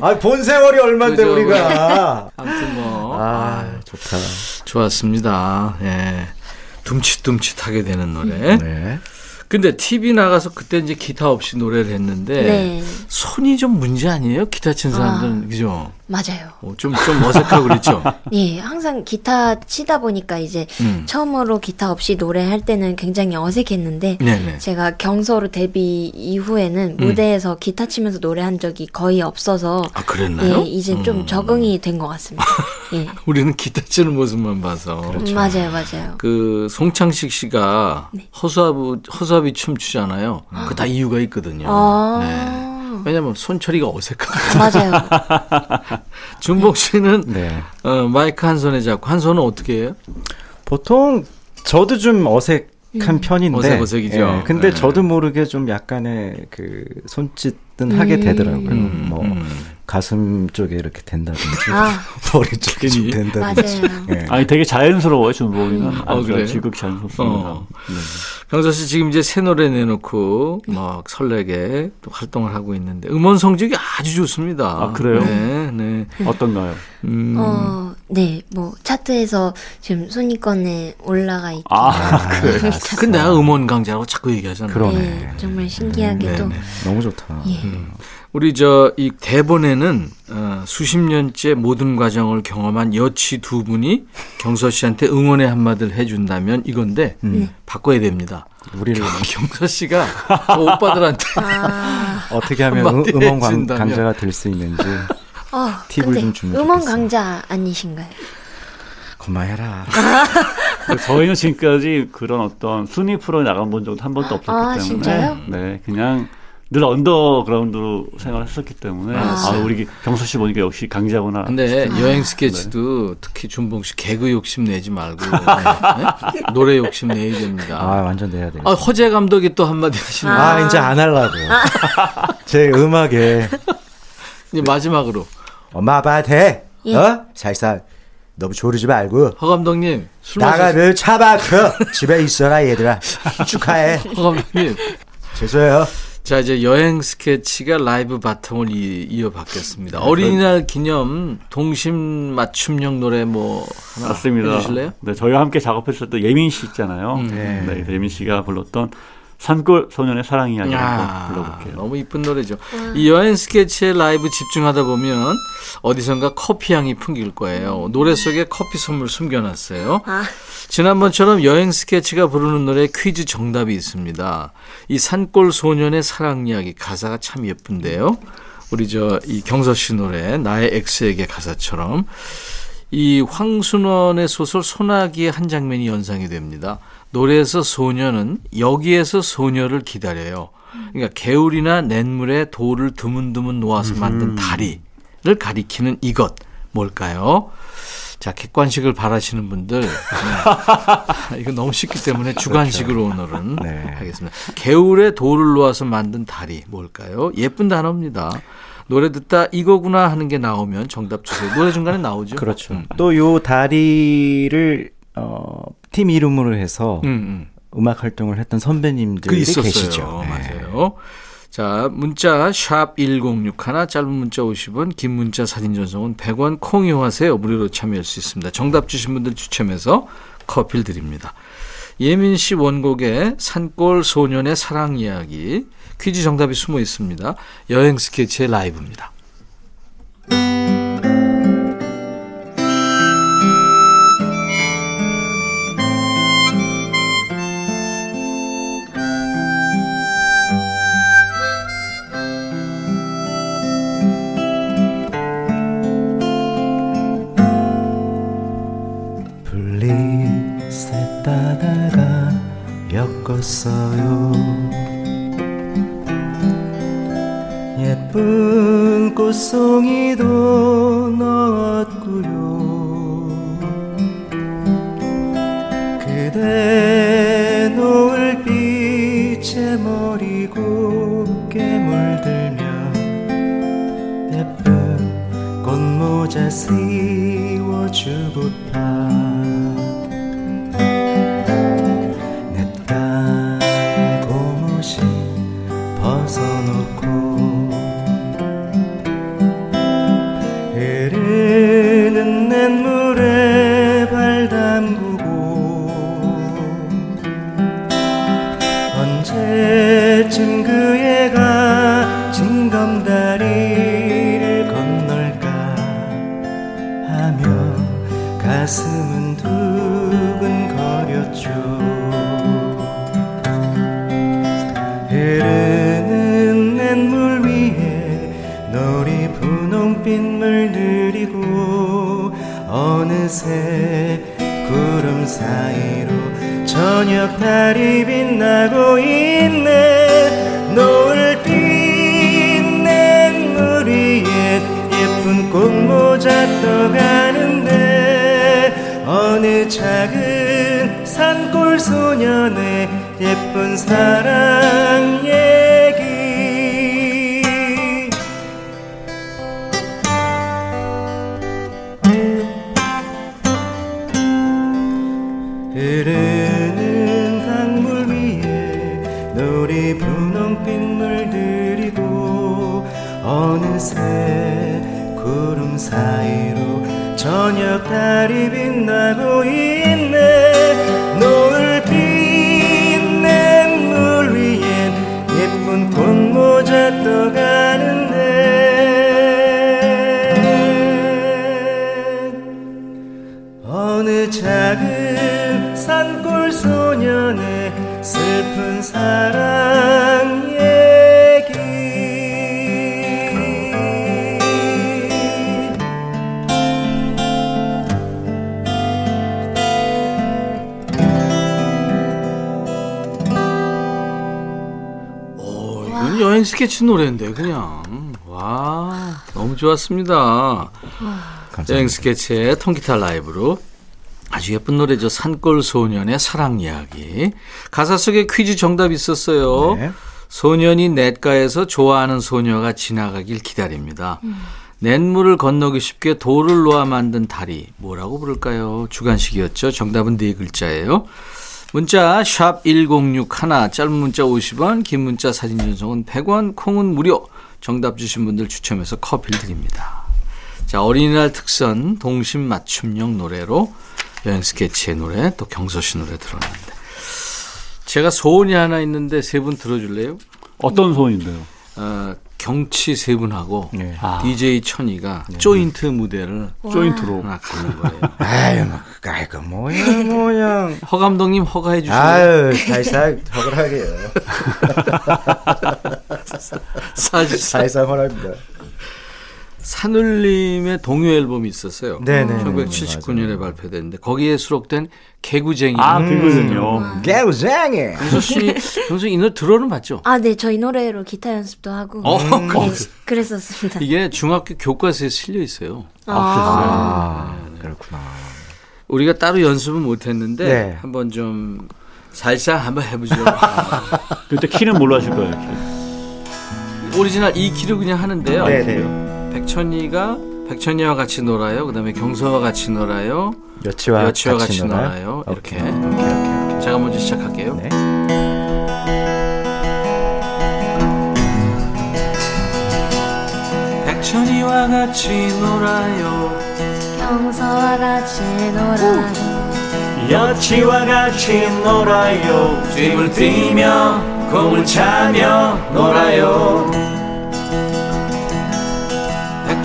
아니 본 세월이 얼만데 그죠. 우리가 아무튼 뭐아 아, 좋다 좋았습니다. 예. 둠칫둠칫하게 되는 노래. 네. 근데 TV 나가서 그때 이제 기타 없이 노래를 했는데 네 손이 좀 문제 아니에요? 기타 친 사람들은 그죠? 맞아요. 어, 좀, 좀 어색하고 그랬죠? 예 항상 기타 치다 보니까 이제 음. 처음으로 기타 없이 노래할 때는 굉장히 어색했는데 네네. 제가 경서로 데뷔 이후에는 무대에서 기타 치면서 노래한 적이 거의 없어서 아, 그랬나요? 예, 이제 좀 음. 적응이 된 것 같습니다. 예. 우리는 기타 치는 모습만 봐서. 음, 맞아요, 맞아요. 그 송창식 씨가 네. 허수아비 허수 아비 춤 추잖아요. 그다 이유가 있거든요. 아. 네. 왜냐면 손처리가 어색하고. 맞아요. 준복 씨는 네. 어, 마이크 한 손에 잡고 한 손은 어떻게 해요? 보통 저도 좀 어색 한 편인데. 어색 어색이죠. 예, 근데 네. 저도 모르게 좀 약간의 그 손짓은 하게 되더라고요. 음, 뭐 음. 가슴 쪽에 이렇게 된다든지 아. 머리 쪽에 좀. 된다든지. 맞아요. 예. 아니 되게 자연스러워요 준복이는 어, 아주 그래요? 지극 자연스럽습니다. 어. 경서 씨 지금 이제 새 노래 내놓고 막 설레게 또 활동을 하고 있는데 음원 성적이 아주 좋습니다. 아, 그래요? 네, 네. 어떤가요? 음, 어, 네, 뭐 차트에서 지금 순위권에 올라가 있고. 아, 그래. 근데 내가 음원 강자라고 자꾸 얘기하잖아요. 그러네. 네, 정말 신기하게도 네, 네. 너무 좋다. 예. 우리 저 이 대본에는 어, 수십 년째 모든 과정을 경험한 여치 두 분이 경서 씨한테 응원의 한마디를 해준다면 이건데 바꿔야 됩니다. 우리를 경서 씨가 저 오빠들한테 아, 어떻게 하면 음, 음원 강. 강자가 될 수 있는지 어, 팁을 좀 주면 음원 좋겠어요. 강자 아니신가요? 그만해라. 저희는 지금까지 그런 어떤 순위 프로에 나간 본 적도 한 번도 없었기 아, 때문에 진짜요? 네 그냥 늘 언더그라운드로 생활했었기 때문에 아. 아, 우리 경서 씨 보니까 역시 강자구나. 근데 아. 여행 스케치도 특히 준봉 씨 개그 욕심 내지 말고 네? 노래 욕심 내야 됩니다. 아 완전 내야 돼. 아, 허재 감독이 또 한마디 하시는 거 아, 이제 안 하려고. 제 음악에 이제 마지막으로 엄마 아빠한테 예. 어 살살 너무 조르지 말고 허 감독님 술 나가 마셨어요? 늘 차박혀 집에 있어라 얘들아 축하해 허 감독님 죄송해요. 자 이제 여행 스케치가 라이브 바통을 이, 이어받겠습니다. 어린이날 기념 동심 맞춤형 노래 뭐 하나 맞습니다. 해주실래요? 네, 저희와 함께 작업했을 때 예민 씨 있잖아요. 네. 네, 그래서 예민 씨가 불렀던 산골 소년의 사랑 이야기 야, 한번 불러볼게요. 너무 이쁜 노래죠. 이 여행 스케치의 라이브 집중하다 보면 어디선가 커피 향이 풍길 거예요. 노래 속에 커피 선물 숨겨놨어요. 아. 지난번처럼 여행 스케치가 부르는 노래 퀴즈 정답이 있습니다. 이 산골 소년의 사랑 이야기 가사가 참 예쁜데요. 우리 저 이 경서 씨 노래 나의 엑스에게 가사처럼 이 황순원의 소설 소나기의 한 장면이 연상이 됩니다. 노래에서 소녀는 여기에서 소녀를 기다려요. 그러니까 개울이나 냇물에 돌을 드문드문 놓아서 만든 다리를 가리키는 이것 뭘까요? 자, 객관식을 바라시는 분들. 네. 이거 너무 쉽기 때문에 주관식으로 오늘은 네. 하겠습니다. 개울에 돌을 놓아서 만든 다리 뭘까요? 예쁜 단어입니다. 노래 듣다 이거구나 하는 게 나오면 정답 주세요. 노래 중간에 나오죠? 그렇죠. 음, 또요 다리를 어, 팀 이름으로 해서 음, 음. 음악 활동을 했던 그 선배님들이 있었어요. 계시죠. 네. 맞아요. 자, 문자 샵 1061, 짧은 문자 50원, 긴 문자 사진 전송은 100원 콩 이용하세요. 무료로 참여할 수 있습니다. 정답 주신 분들 추첨해서 커피를 드립니다. 예민 씨 원곡의 산골 소년의 사랑 이야기 퀴즈 정답이 숨어 있습니다. 여행 스케치의 라이브입니다. 블리셋 따다가 엮었어요. 예쁜 꽃송이도 넣었고요. 그대 노을빛에 머리 곱게 물들며 예쁜 꽃모자 씌워주고 예쁜 사랑 얘기. 흐르는 강물 위에 노리 분홍빛 물들이고 어느새 구름 사이로 저녁 달이 빛나고 있 여행 스케치 노래인데 그냥 와 너무 좋았습니다. 여행 스케치의 통기타 라이브로 아주 예쁜 노래죠. 산골 소년의 사랑 이야기. 가사 속에 퀴즈 정답 있었어요. 네. 소년이 냇가에서 좋아하는 소녀가 지나가길 기다립니다. 냇물을 건너기 쉽게 돌을 놓아 만든 다리 뭐라고 부를까요? 주간식이었죠. 정답은 네 글자예요. 문자 샵 1061, 짧은 문자 50원, 긴 문자 사진 전송은 100원, 콩은 무료. 정답 주신 분들 추첨해서 커피를 드립니다. 자, 어린이날 특선 동심 맞춤형 노래로 여행 스케치의 노래, 또 경서 씨 노래 들었는데. 제가 소원이 하나 있는데 세 분 들어줄래요? 어떤 소원인데요? 어, 경치 세 분하고 네. 아. DJ 천이가 조인트 무대를 조인트로. 가는 거예요. 아유 막 아이고 뭐야 뭐야 허 감독님 허가해 주시면 아유 살살 허락해요 사실 살살 허락입니다 산울림의 동요 앨범이 있었어요. 네네 1979년에 발표됐는데 거기에 수록된 개구쟁이. 아, 그거군요. 개우쟁이 경서 씨, 경서 이 노래 들어는 봤죠? 아, 네, 저 이 노래로 기타 연습도 하고. 어, 네, 거- 그랬었습니다. 이게 중학교 교과서에 실려 있어요. 아 그렇구나 우리가 따로 연습은 못 했는데 네. 한번 좀 살살 한번 해보죠. 그때 키는 뭘로 하실 거예요? 키? 오리지널 E 키로 그냥 하는데요. 네네 백천이가 백천이와 같이 놀아요. 그다음에 경서와 같이 놀아요. 여치와, 여치와 같이, 놀아요. 오케이. 이렇게. 오케이 오케이 오케이 제가 먼저 시작할게요. 네. 백천이와 같이 놀아요. 경서와 같이 놀아요. 여치와 같이 놀아요 뒤물 뛰며 공을 차며 놀아요.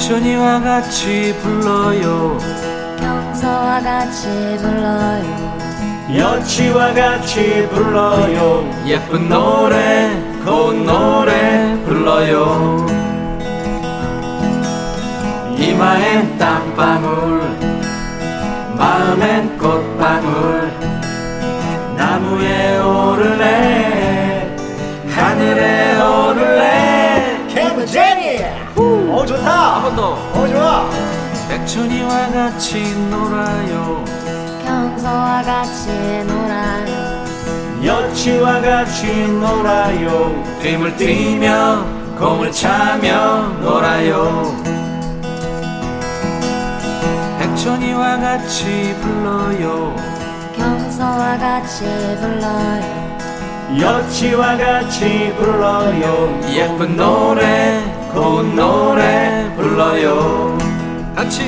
백천이와 같이 불러요. 경서와 같이 불러요. 여치와 같이 불러요 예쁜 노래, 고운 노래 불러요. 이마엔 땀방울, 마음엔 꽃방울, 나무에 오를래, 하늘에 오를래. 한 번 더. 어 좋아 백천이와 같이 놀아요. 경서와 같이 놀아요. 여치와 같이 놀아요 뒤물 뛰며 공을 차며 놀아요. 백천이와 같이 불러요. 경서와 같이 불러요. 여치와 같이 불러요 예쁜 노래, 고운 노래 불러요. 같이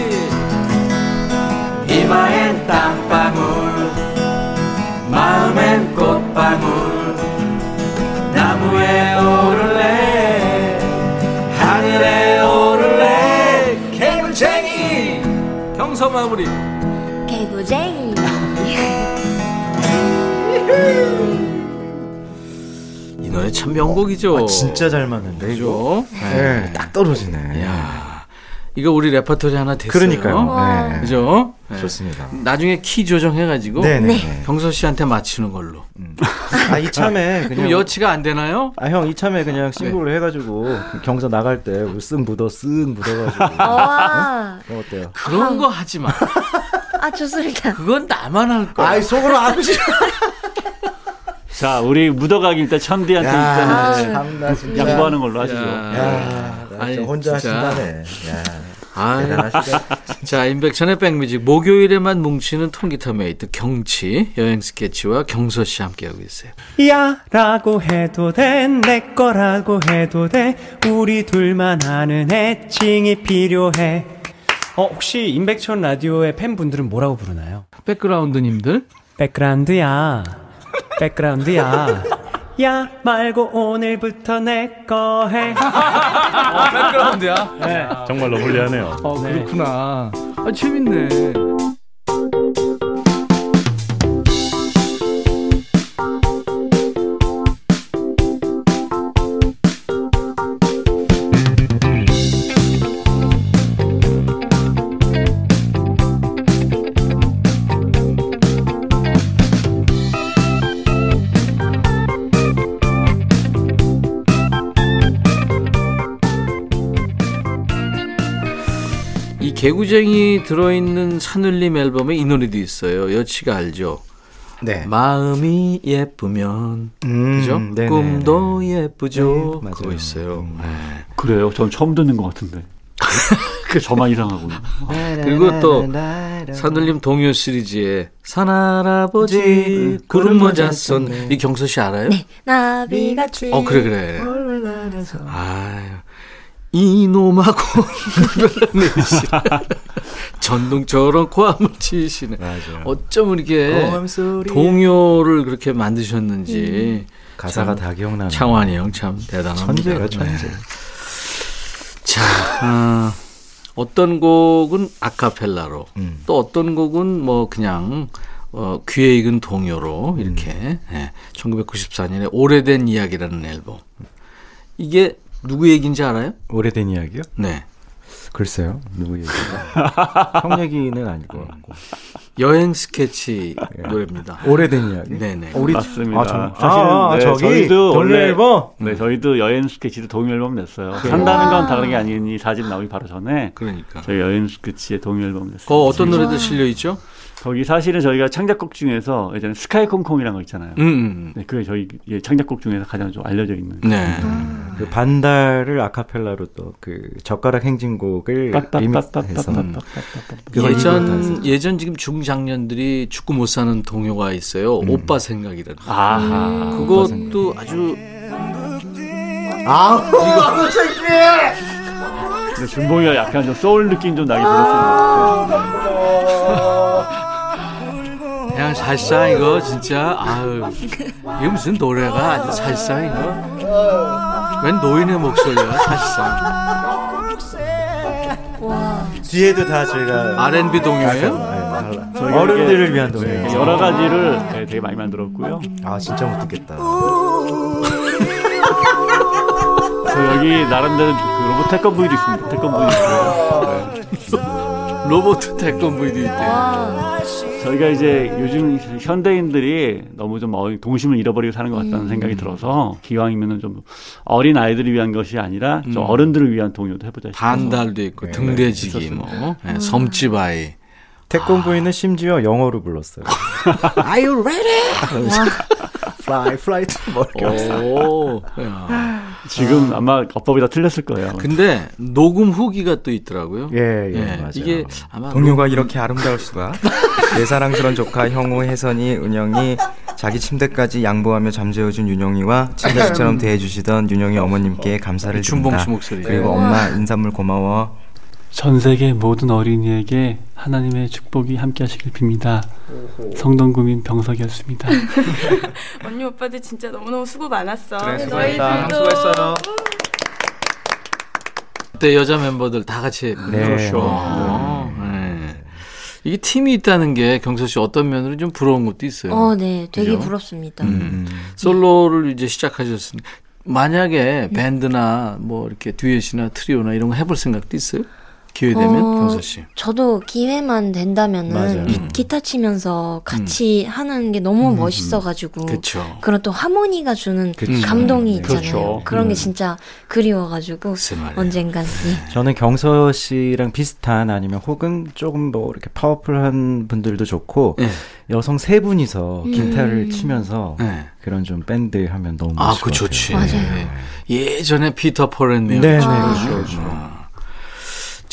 이마엔 땀방울, 마음엔 꽃방울, 나무에 오를래, 하늘에 오를래, 개구쟁이 경서 마무리. 개구쟁이. 이 노래 참 명곡이죠. 아, 진짜 잘 맞는데 그죠? 네, 딱 떨어지네 야, 이거 우리 레퍼토리 하나 됐어요. 그러니까요 와. 네. 그죠? 네. 좋습니다. 나중에 키 조정해가지고 네네. 네. 경서 씨한테 맞추는 걸로. 아 이참에 그럼 그냥 여치가 안 되나요? 아 형 이참에 그냥 신고를 해가지고 경서 나갈 때 우리 슥 묻어 슥 묻어가지고 와. 어, 어때요? 그런 거 하지 마. 아, 좋습니다. 그건 나만 할 거야. 아이 속으로 싶어. 자, 우리 묻어가기 일단 천디한테 아, 일단은 참나 진짜. 양보하는 걸로 하시죠. 야, 나 아니, 진짜 혼자 진짜. 하신다네. 야, 아. 자, 임백천의 백뮤직 목요일에만 뭉치는 통기타 메이트 경치 여행 스케치와 경서 씨 함께하고 있어요. 야 라고 해도 돼 내 거라고 해도 돼 우리 둘만 아는 애칭이 필요해 어 혹시 임백천 라디오의 팬분들은 뭐라고 부르나요? 백그라운드님들 백그라운드야 백그라운드야 야 말고 오늘부터 내 거 해. 백그라운드야. 네. 정말로 불리하네요. 어, 그렇구나. 아, 재밌네. 개구쟁이 들어있는 산울림 앨범에 이 노래도 있어요. 여치가 알죠? 네. 마음이 예쁘면 음, 그죠? 네네, 꿈도 예쁘죠. 네, 맞아요. 그거 있어요. 음. 네. 그래요? 전 처음 듣는 것 같은데. 그 저만 이상하고. 그리고 또 산울림 동요 시리즈에 산할아버지 구름 모자 쏜이 경서 씨 알아요? 네. 나비같이. 어 그래 그래. 아유 이놈하고 내시 전동처럼 코함을 치시네. 맞아요. 어쩜 이렇게. 동요를 그렇게 만드셨는지 가사가 참다 기억나는. 창환이 형 참 대단합니다. 천재가 천재. 자, 어, 어떤 곡은 아카펠라로, 음. 또 어떤 곡은 뭐 그냥 어, 귀에 익은 동요로 이렇게 음. 예, 1994년에 오래된 이야기라는 앨범. 이게 누구 얘기인지 알아요? 오래된 이야기요? 네. 글쎄요. 누구 얘기? 형 얘기는 같고. 여행 스케치 노래입니다. 오래된 이야기? 네네. 우리 맞습니다. 아, 정, 사실은 아, 아, 네, 저기 저희도 원래- 앨범. 네, 저희도 여행 스케치도 동요 앨범 냈어요. 산다는 건 다른 게 아니니 사진 나오기 바로 전에 그러니까. 저희 여행 스케치의 동요 앨범 냈어요. 그 어떤 노래들 실려 있죠? 거기 사실은 저희가 창작곡 중에서 예전에 스카이 콩콩이라는 거 있잖아요. 음, 음. 네, 그게 저희 예, 창작곡 중에서 가장 좀 알려져 있는. 네. 그 반달을 아카펠라로 또 그 젓가락 행진곡을 리믹스해서 그걸 예전 예전 지금 중장년들이 죽고 못 사는 동요가 있어요. 오빠 생각이라는. 거. 아하. 그것도 아주 근데 준봉이가 약간 좀 소울 느낌 좀 나게 들었어요. 살상 이거 진짜 아유 이게 무슨 노래가 아주 살상 이거 웬 노인의 목소리야 살상 와. 뒤에도 다 저희가 R&B 동요예요? 저희가 어른들을 이렇게 위한 노래. 여러 가지를 네, 되게 많이 만들었고요. 아 진짜 못 듣겠다. 저 여기 나름대로 그 로봇 태권브이도 있습니다. 태권브이도 있고요. 네. 로버트 태권브이도 있대 와. 저희가 이제 요즘 현대인들이 너무 좀 어- 동심을 잃어버리고 사는 것 같다는 생각이 들어서 기왕이면은 좀 어린 아이들을 위한 것이 아니라 좀 음. 어른들을 위한 동요도 해보자 싶어서 반달도 있고 등대지기 뭐 네, 섬집아이 태권브이는 심지어 영어로 불렀어요. Are you ready? fly, fly, 뭐 이렇게. 오 야. 지금 아 마 어법이 다 틀렸을 거예요. 근데 녹음 후기가 또 있더라고요 예, 예, 예, 맞아요. 이게 아마 동료가 이렇게 아름다울 수가. 내 사랑스런 조카 형우, 혜선이, 은영이 자기 침대까지 양보하며 잠재워준 윤영이와 친자식처럼 대해주시던 윤영이 어머님께 감사를 드립니다. 씨 목소리 그리고 엄마 인사물 고마워. 전 세계 모든 어린이에게 하나님의 축복이 함께 하시길 빕니다. 성동구민 병석이었습니다. 언니 오빠들 진짜 너무너무 수고 많았어. 수고했다. 너희들도 수고했어요. 그때 여자 멤버들 다 같이 네. 어, 네. 이게 팀이 있다는 게 경서 씨 어떤 면으로 좀 부러운 것도 있어요. 어, 네. 되게 그죠? 부럽습니다. 음. 솔로를 이제 시작하셨으니 만약에 밴드나 뭐 이렇게 듀엣이나 트리오나 이런 거 해볼 생각도 있어요? 기회 되면 어, 경서 씨. 저도 기회만 된다면은. 기, 기타 치면서 같이 하는 게 너무 멋있어가지고 그렇죠. 그런 또 하모니가 주는 그쵸. 감동이 네. 있잖아요. 그렇죠. 그런게 음. 진짜 그리워가지고. 언젠간 예. 저는 경서 씨랑 비슷한 아니면 혹은 조금 뭐 이렇게 파워풀한 분들도 좋고 네. 여성 세 분이서 음. 기타를 치면서 네. 그런 좀 밴드 하면 너무 아, 그것 좋지. 같아요. 맞아요. 예전에 피터 폴 and 네, 네, 아. 그렇죠, 그렇죠. 아.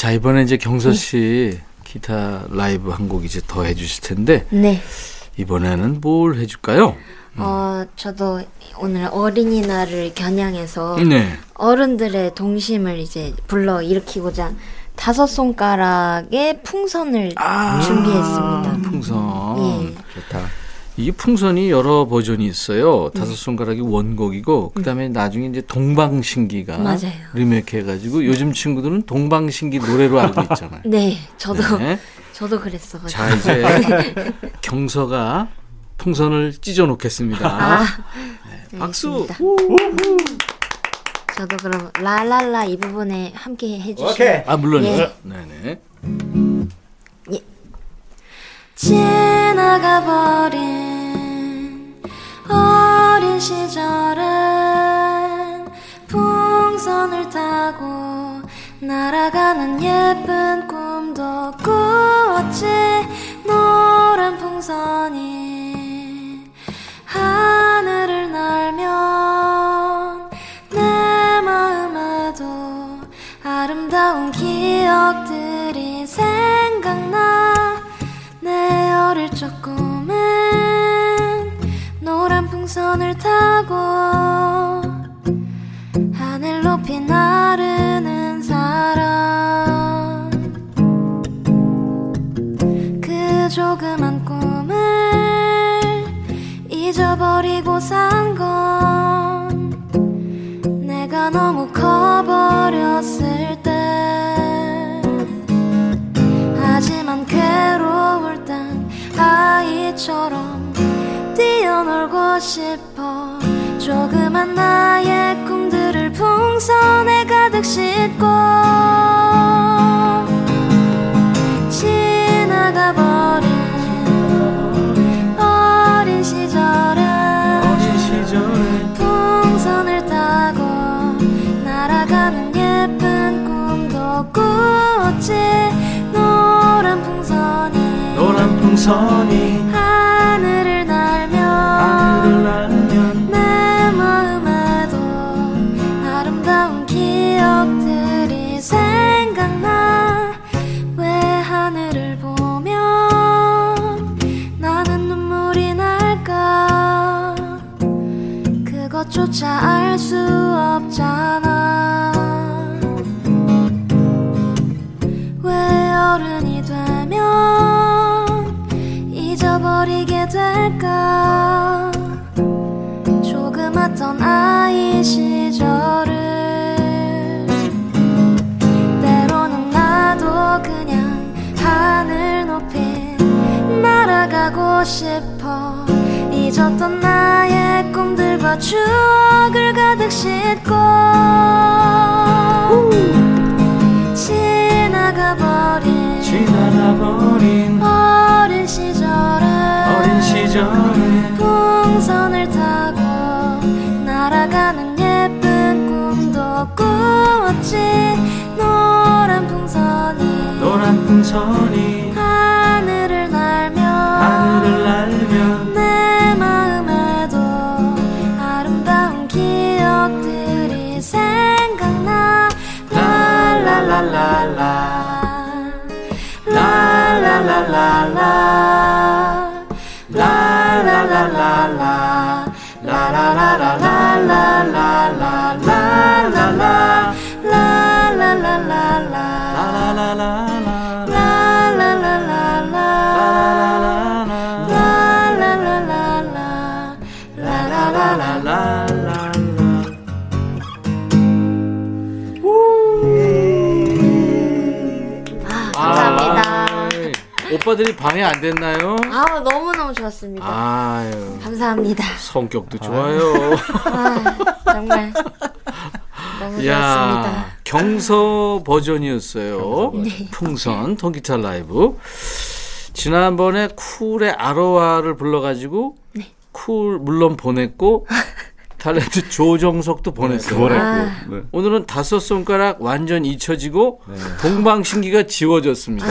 자, 이번에 이제 경서 씨 기타 라이브 한 곡 이제 더 해주실 텐데, 네. 이번에는 뭘 해줄까요? 어, 저도 오늘 어린이날을 겨냥해서 네. 어른들의 동심을 이제 불러 일으키고자 다섯 손가락의 풍선을 아, 준비했습니다. 풍선. 예. 좋다. 이게 풍선이 여러 버전이 있어요. 다섯 손가락이 원곡이고, 그 다음에 나중에 이제 동방신기가 맞아요. 리메이크 해 가지고, 요즘 친구들은 동방신기 노래로 알고 있잖아요. 네, 저도 네. 저도 그랬어 가지고. 자, 이제 경서가 풍선을 찢어 놓겠습니다. 아, 네, 박수! 알겠습니다. 저도 그럼 라라라 이 부분에 함께 해 주시면 오케이. 아, 물론이죠. 예. 네 네. 지나가버린 어린 시절엔 풍선을 타고 날아가는 예쁜 꿈도 꾸었지. 노란 풍선이 하늘을 날면 내 마음에도 아름다운 기억들이 생각나 내 어릴 적 꿈은 노란 풍선을 타고 하늘 높이 나르는 사람. 그 조그만 꿈을 잊어버리고 산건 싶어. 조그만 나의 꿈들을 풍선에 가득 싣고 지나가 버린 어린 시절에 풍선을 타고 날아가는 예쁜 꿈도 꾸었지. 노란 풍선이 노란 풍선이 추억을 가득 싣고 지나가버린 지나가버린 어린 시절에 어린 시절 오빠들이 방해 안 됐나요? 아 너무 너무 좋았습니다. 아유, 감사합니다. 성격도 좋아요. 아, 정말 너무 야, 좋았습니다. 경서 버전이었어요. 풍선 통기타 라이브. 지난번에 쿨의 아로하를 불러가지고 쿨 물론 보냈고 탤런트 조정석도 보냈어요. 그거랬고. 네. 오늘은 다섯 손가락 완전 잊혀지고 동방신기가 지워졌습니다.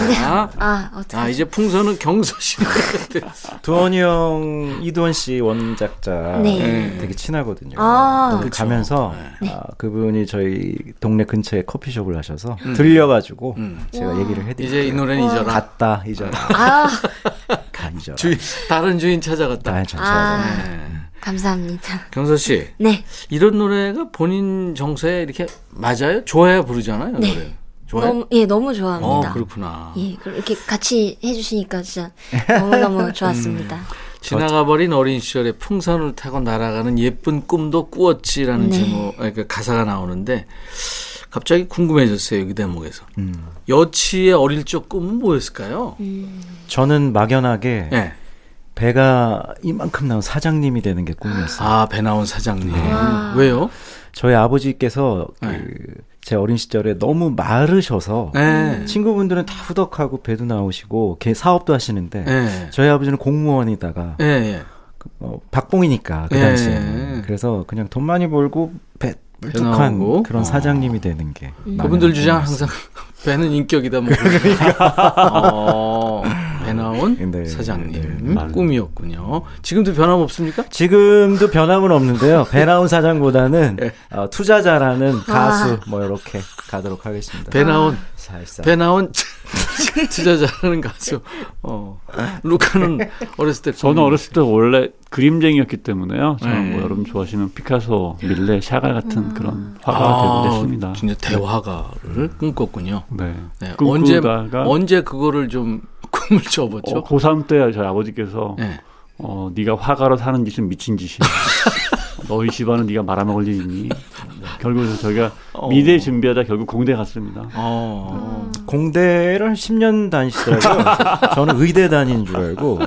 아, 어떡하지? 아 이제 풍선은 경서 씨가 됐어. 두원이 형, 이두원 씨 원작자 네. 되게 친하거든요. 아. 가면서 네. 아, 그분이 저희 동네 근처에 커피숍을 하셔서 들려가지고 음. 제가 얘기를 해드릴게요. 이제 이 노래는 잊어라. 갔다 잊어라. 아, 가 잊어라. 주인 다른 주인 찾아갔다. 다 전체 아, 네. 감사합니다. 경서 씨 네. 이런 노래가 본인 정서에 이렇게 맞아요? 좋아야 부르잖아요. 네. 노래. 좋아요? 너무, 예, 너무 어 좋아합니다. 그렇구나. 예, 그렇게 같이 해주시니까 진짜 너무너무 좋았습니다. 음. 지나가버린 어린 시절에 풍선을 타고 날아가는 예쁜 꿈도 꾸었지라는 네. 제목, 아니, 그 가사가 나오는데 갑자기 궁금해졌어요 이 대목에서. 음. 여치의 어릴 적 꿈은 뭐였을까요? 음. 저는 막연하게 네. 배가 이만큼 나온 사장님이 되는 게 꿈이었어요. 아 배 나온 사장님. 와. 왜요? 저희 아버지께서 네. 그제 어린 시절에 너무 마르셔서 네. 친구분들은 다 후덕하고 배도 나오시고 개 사업도 하시는데 네. 저희 아버지는 공무원이다가 예, 예. 어, 박봉이니까 그 예. 당시에는 그래서 그냥 돈 많이 벌고 배 나오고. 그런 어. 사장님이 되는 게 그분들 주장. 항상 배는 인격이다. 뭐. 어, 배 나온 네, 사장님 네, 네. 꿈이었군요. 지금도 변함없습니까? 지금도 변함은 없는데요. 배 나온 사장보다는 예. 어, 투자자라는 가수 뭐 이렇게 가도록 하겠습니다. 배 나온 살살. 배 나온 투자자라는 가수. 어. 루카는 어렸을 때 저는 어렸을 때 원래 그림쟁이였기 때문에요. 저는 네. 뭐 여러분 좋아하시는 피카소, 밀레, 샤갈 같은 그런 화가가 아, 되고 됐습니다. 진짜 대화가를 꿈꿨군요. 네. 네. 언제 언제 그거를 좀 꿈을 접었죠? 어, 고3 때 저희 아버지께서 네. 어, 네가 화가로 사는 짓은 미친 짓이야. 너희 집안은 네가 말아먹을 일 있니? 결국 그래서 저희가 어. 미대 준비하다 결국 공대 갔습니다. 어. 공대를 한 10년 다니시더라고요. 저는 의대 다니는 줄 알고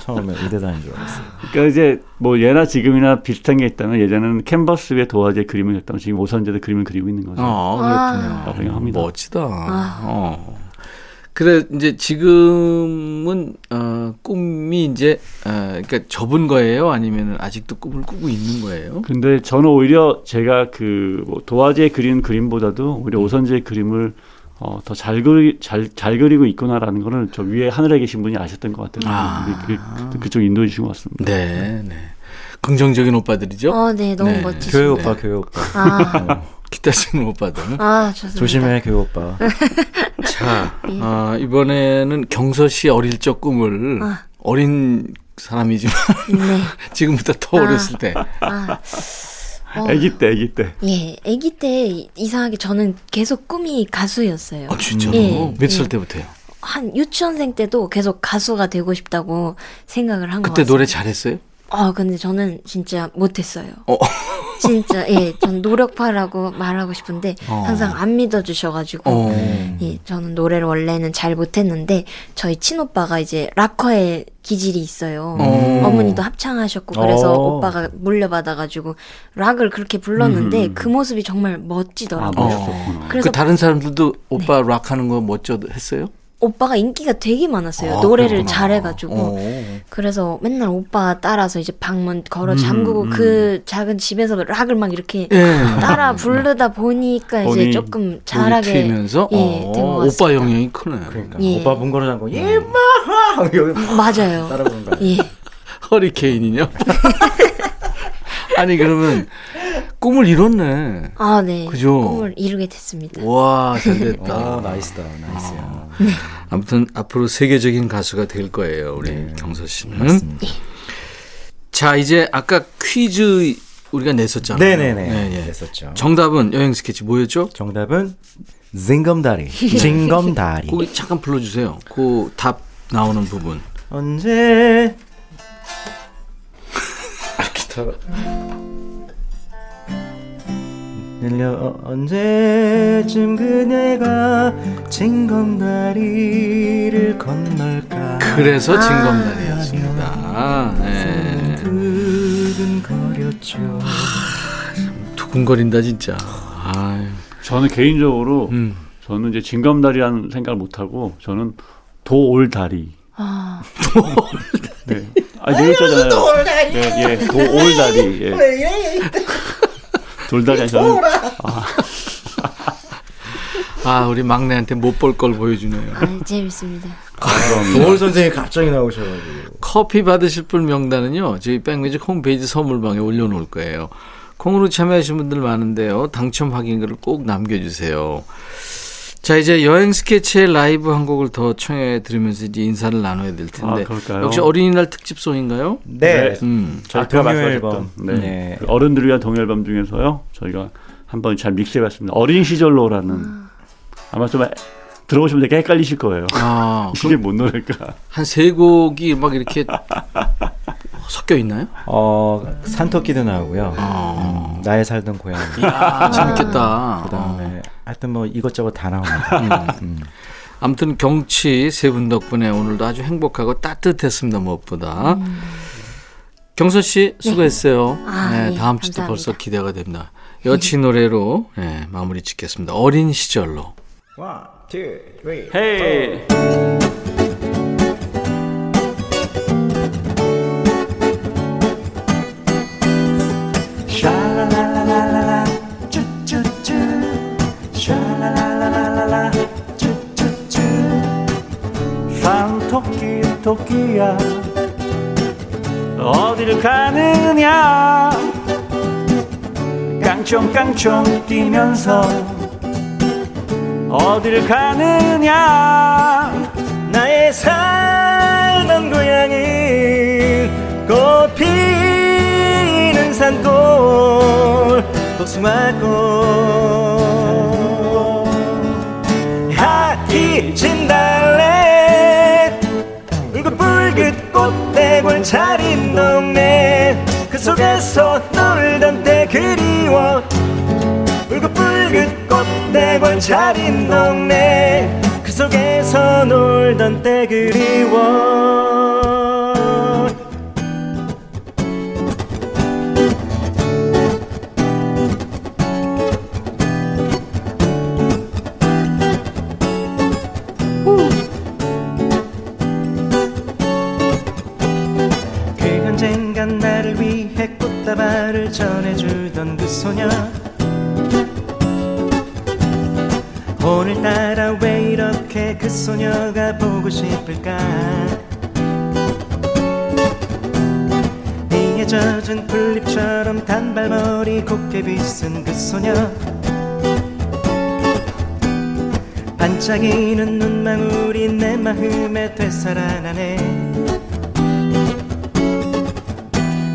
처음에 의대 다니는 줄 알았어요. 그러니까 이제 뭐 예나 지금이나 비슷한 게 있다면 예전에는 캔버스 위에 도화지에 그림을 그렸다면 지금 오선지에 그림을 그리고 있는 거죠. 어, 그렇군요. 라고 생각합니다. 멋지다. 아. 어. 그래 이제 지금은 어, 꿈이 이제 어, 그러니까 접은 거예요, 아니면 아직도 꿈을 꾸고 있는 거예요? 근데 저는 오히려 제가 그 뭐 도화지에 그리는 그림보다도 오히려 오선지에 그림을 어, 더 잘 그리 잘, 잘 그리고 있구나라는 거를 저 위에 하늘에 계신 분이 아셨던 것 같아요. 아. 그, 그, 그쪽 인도해 주신 것 같습니다. 네, 네. 긍정적인 오빠들이죠. 어, 네, 너무 네. 멋지시고. 교회 오빠, 교회 오빠. 아, 기타 치는 오빠들. 아, 좋습니다. 조심해, 교회 오빠. 자, 어, 이번에는 경서 씨 어릴 적 꿈을 아. 어린 사람이지만 네. 지금보다 더 아. 어렸을 때. 아, 어, 아기 때, 아기 때. 예, 아기 때 이상하게 저는 계속 꿈이 가수였어요. 어, 진짜로? 예, 몇살 예. 때부터요? 한 유치원생 때도 계속 가수가 되고 싶다고 생각을 한것 그때 같아요. 노래 잘했어요? 아, 근데 저는 진짜 못했어요. 어. 진짜, 예, 전 노력파라고 말하고 싶은데, 어. 항상 안 믿어주셔가지고, 어. 예, 저는 노래를 원래는 잘 못했는데, 저희 친오빠가 이제 락커의 기질이 있어요. 어. 어머니도 합창하셨고, 그래서 어. 오빠가 물려받아가지고, 락을 그렇게 불렀는데, 음. 그 모습이 정말 아, 멋지더라고요. 멋있었구나. 그래서 그 다른 사람들도 오빠 락 하는 거 멋져 했어요? 오빠가 인기가 되게 많았어요. 아, 노래를 그렇구나. 잘해가지고. 어. 그래서 맨날 오빠 따라서 이제 방문 걸어 잠그고 음, 그 작은 집에서 락을 막 이렇게 예. 따라 부르다 보니까 이제 본인이 조금 잘하게 튀면서 예, 어, 된것 오빠 같습니다. 영향이 크네. 그러니까 예. 오빠 문 걸어 잠고 예마 여기 맞아요. 따라 부르는 거? 예. 허리케인이냐? 아니 그러면 꿈을 이뤘네. 아, 네. 그죠? 꿈을 이루게 됐습니다. 와, 잘 됐다. 어, 나이스다, 나이스야. 아무튼 앞으로 세계적인 가수가 될 거예요, 우리 네. 경서 씨는. 맞습니다. 자, 이제 아까 퀴즈 우리가 냈었잖아요. 네네네. 네, 예. 됐었죠. 정답은 여행 스케치 뭐였죠? 정답은 징검다리. 징검다리. 거기 잠깐 불러주세요. 그 답 나오는 부분. 언제 기타가 어, 언제쯤 그네가 징검다리를 건널까 그래서 진검다리였습니다. 네. 두근거렸죠 두근거린다 진짜. 아유. 저는 개인적으로 음. 저는 이제 징검다리라는 생각을 못 하고 저는 도올다리. 아, 네. 아, 네 글자잖아요. 도올다리. 네, 예, 도올다리. 예. 돌다리 저는 아, 아, 우리 막내한테 못 볼 걸 보여주네요. 아, 재밌습니다. 도월 선생이 갑자기 나오셔가지고. 커피 받으실 분 명단은요, 저희 백뮤직 홈페이지 선물방에 올려놓을 거예요. 콩으로 참여하신 분들 많은데요. 당첨 확인글을 꼭 남겨주세요. 자, 이제 여행 스케치의 라이브 한 곡을 더 청해 들으면서 이제 인사를 나눠야 될 텐데. 아, 그럴까요? 역시 어린이날 특집송인가요? 네. 음. 저희 아까 동요 말씀하셨던, 앨범. 네. 네. 그 어른들을 위한 동요 앨범 중에서요. 저희가 한번 잘 믹스해봤습니다. 어린 시절로라는 아마 좀 들어보시면 되게 헷갈리실 거예요. 아, 이게 뭔 노래일까? 한 세 곡이 막 이렇게 섞여 있나요? 어, 산토끼도 나오고요. 아. 음, 나의 살던 고향. 아, 재밌겠다. 그다음에 하여튼 뭐 이것저것 다 나옵니다. 음. 아무튼 경치 세 분 덕분에 오늘도 아주 행복하고 따뜻했습니다 무엇보다. 경선 씨 수고했어요. 아, 네, 네, 다음 주도 감사합니다. 벌써 기대가 됩니다. 여치 노래로 네, 마무리 짓겠습니다. 어린 시절로. One, two, three. 헤이. 깡총깡총 뛰면서 어디를 가느냐? 나의 살던 고향이 꽃 피는 산골 복숭아꽃. 하기 진달래 울긋 불긋 꽃대골 차린 동네 그 속에서 놀던 때 그리워 울긋불긋 꽃대골 차린 동네. 그 속에서 놀던 때 그리워. 그 언젠간 나를 위해 꽃다발을 전해주던 그 소녀 소녀가 보고 싶을까? 이에 젖은 풀잎처럼 단발머리 곱게 빗은 그 소녀. 반짝이는 눈망울이 내 마음에 되살아나네.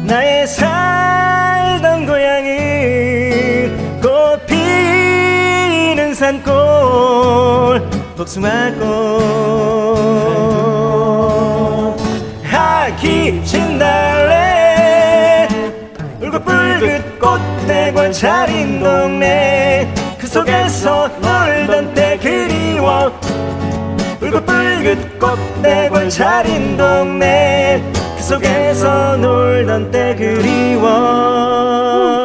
나의 살던 고향이 꽃 피는 산골 복숭아꽃 하기 진달래. 울긋불긋 꽃대골 차린 동네. 그 속에서 놀던 때 그리워. 울긋불긋 꽃대골 차린 동네. 그 속에서 놀던 때 그리워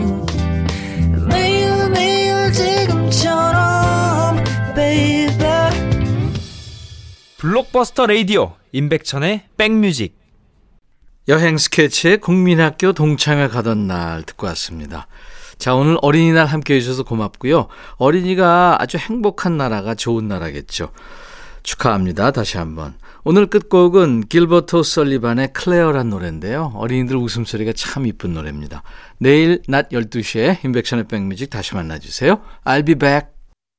블록버스터 레이디오 임백천의 백뮤직 여행 스케치의 국민학교 동창회 가던 날 듣고 왔습니다. 자, 오늘 어린이날 함께 해주셔서 고맙고요. 어린이가 아주 행복한 나라가 좋은 나라겠죠. 축하합니다. 다시 한번. 오늘 끝곡은 길버트 설리반의 클레어란 노래인데요. 어린이들 웃음소리가 참 이쁜 노래입니다. 내일 낮 12시에 인백션의 백뮤직 다시 만나주세요. I'll be back.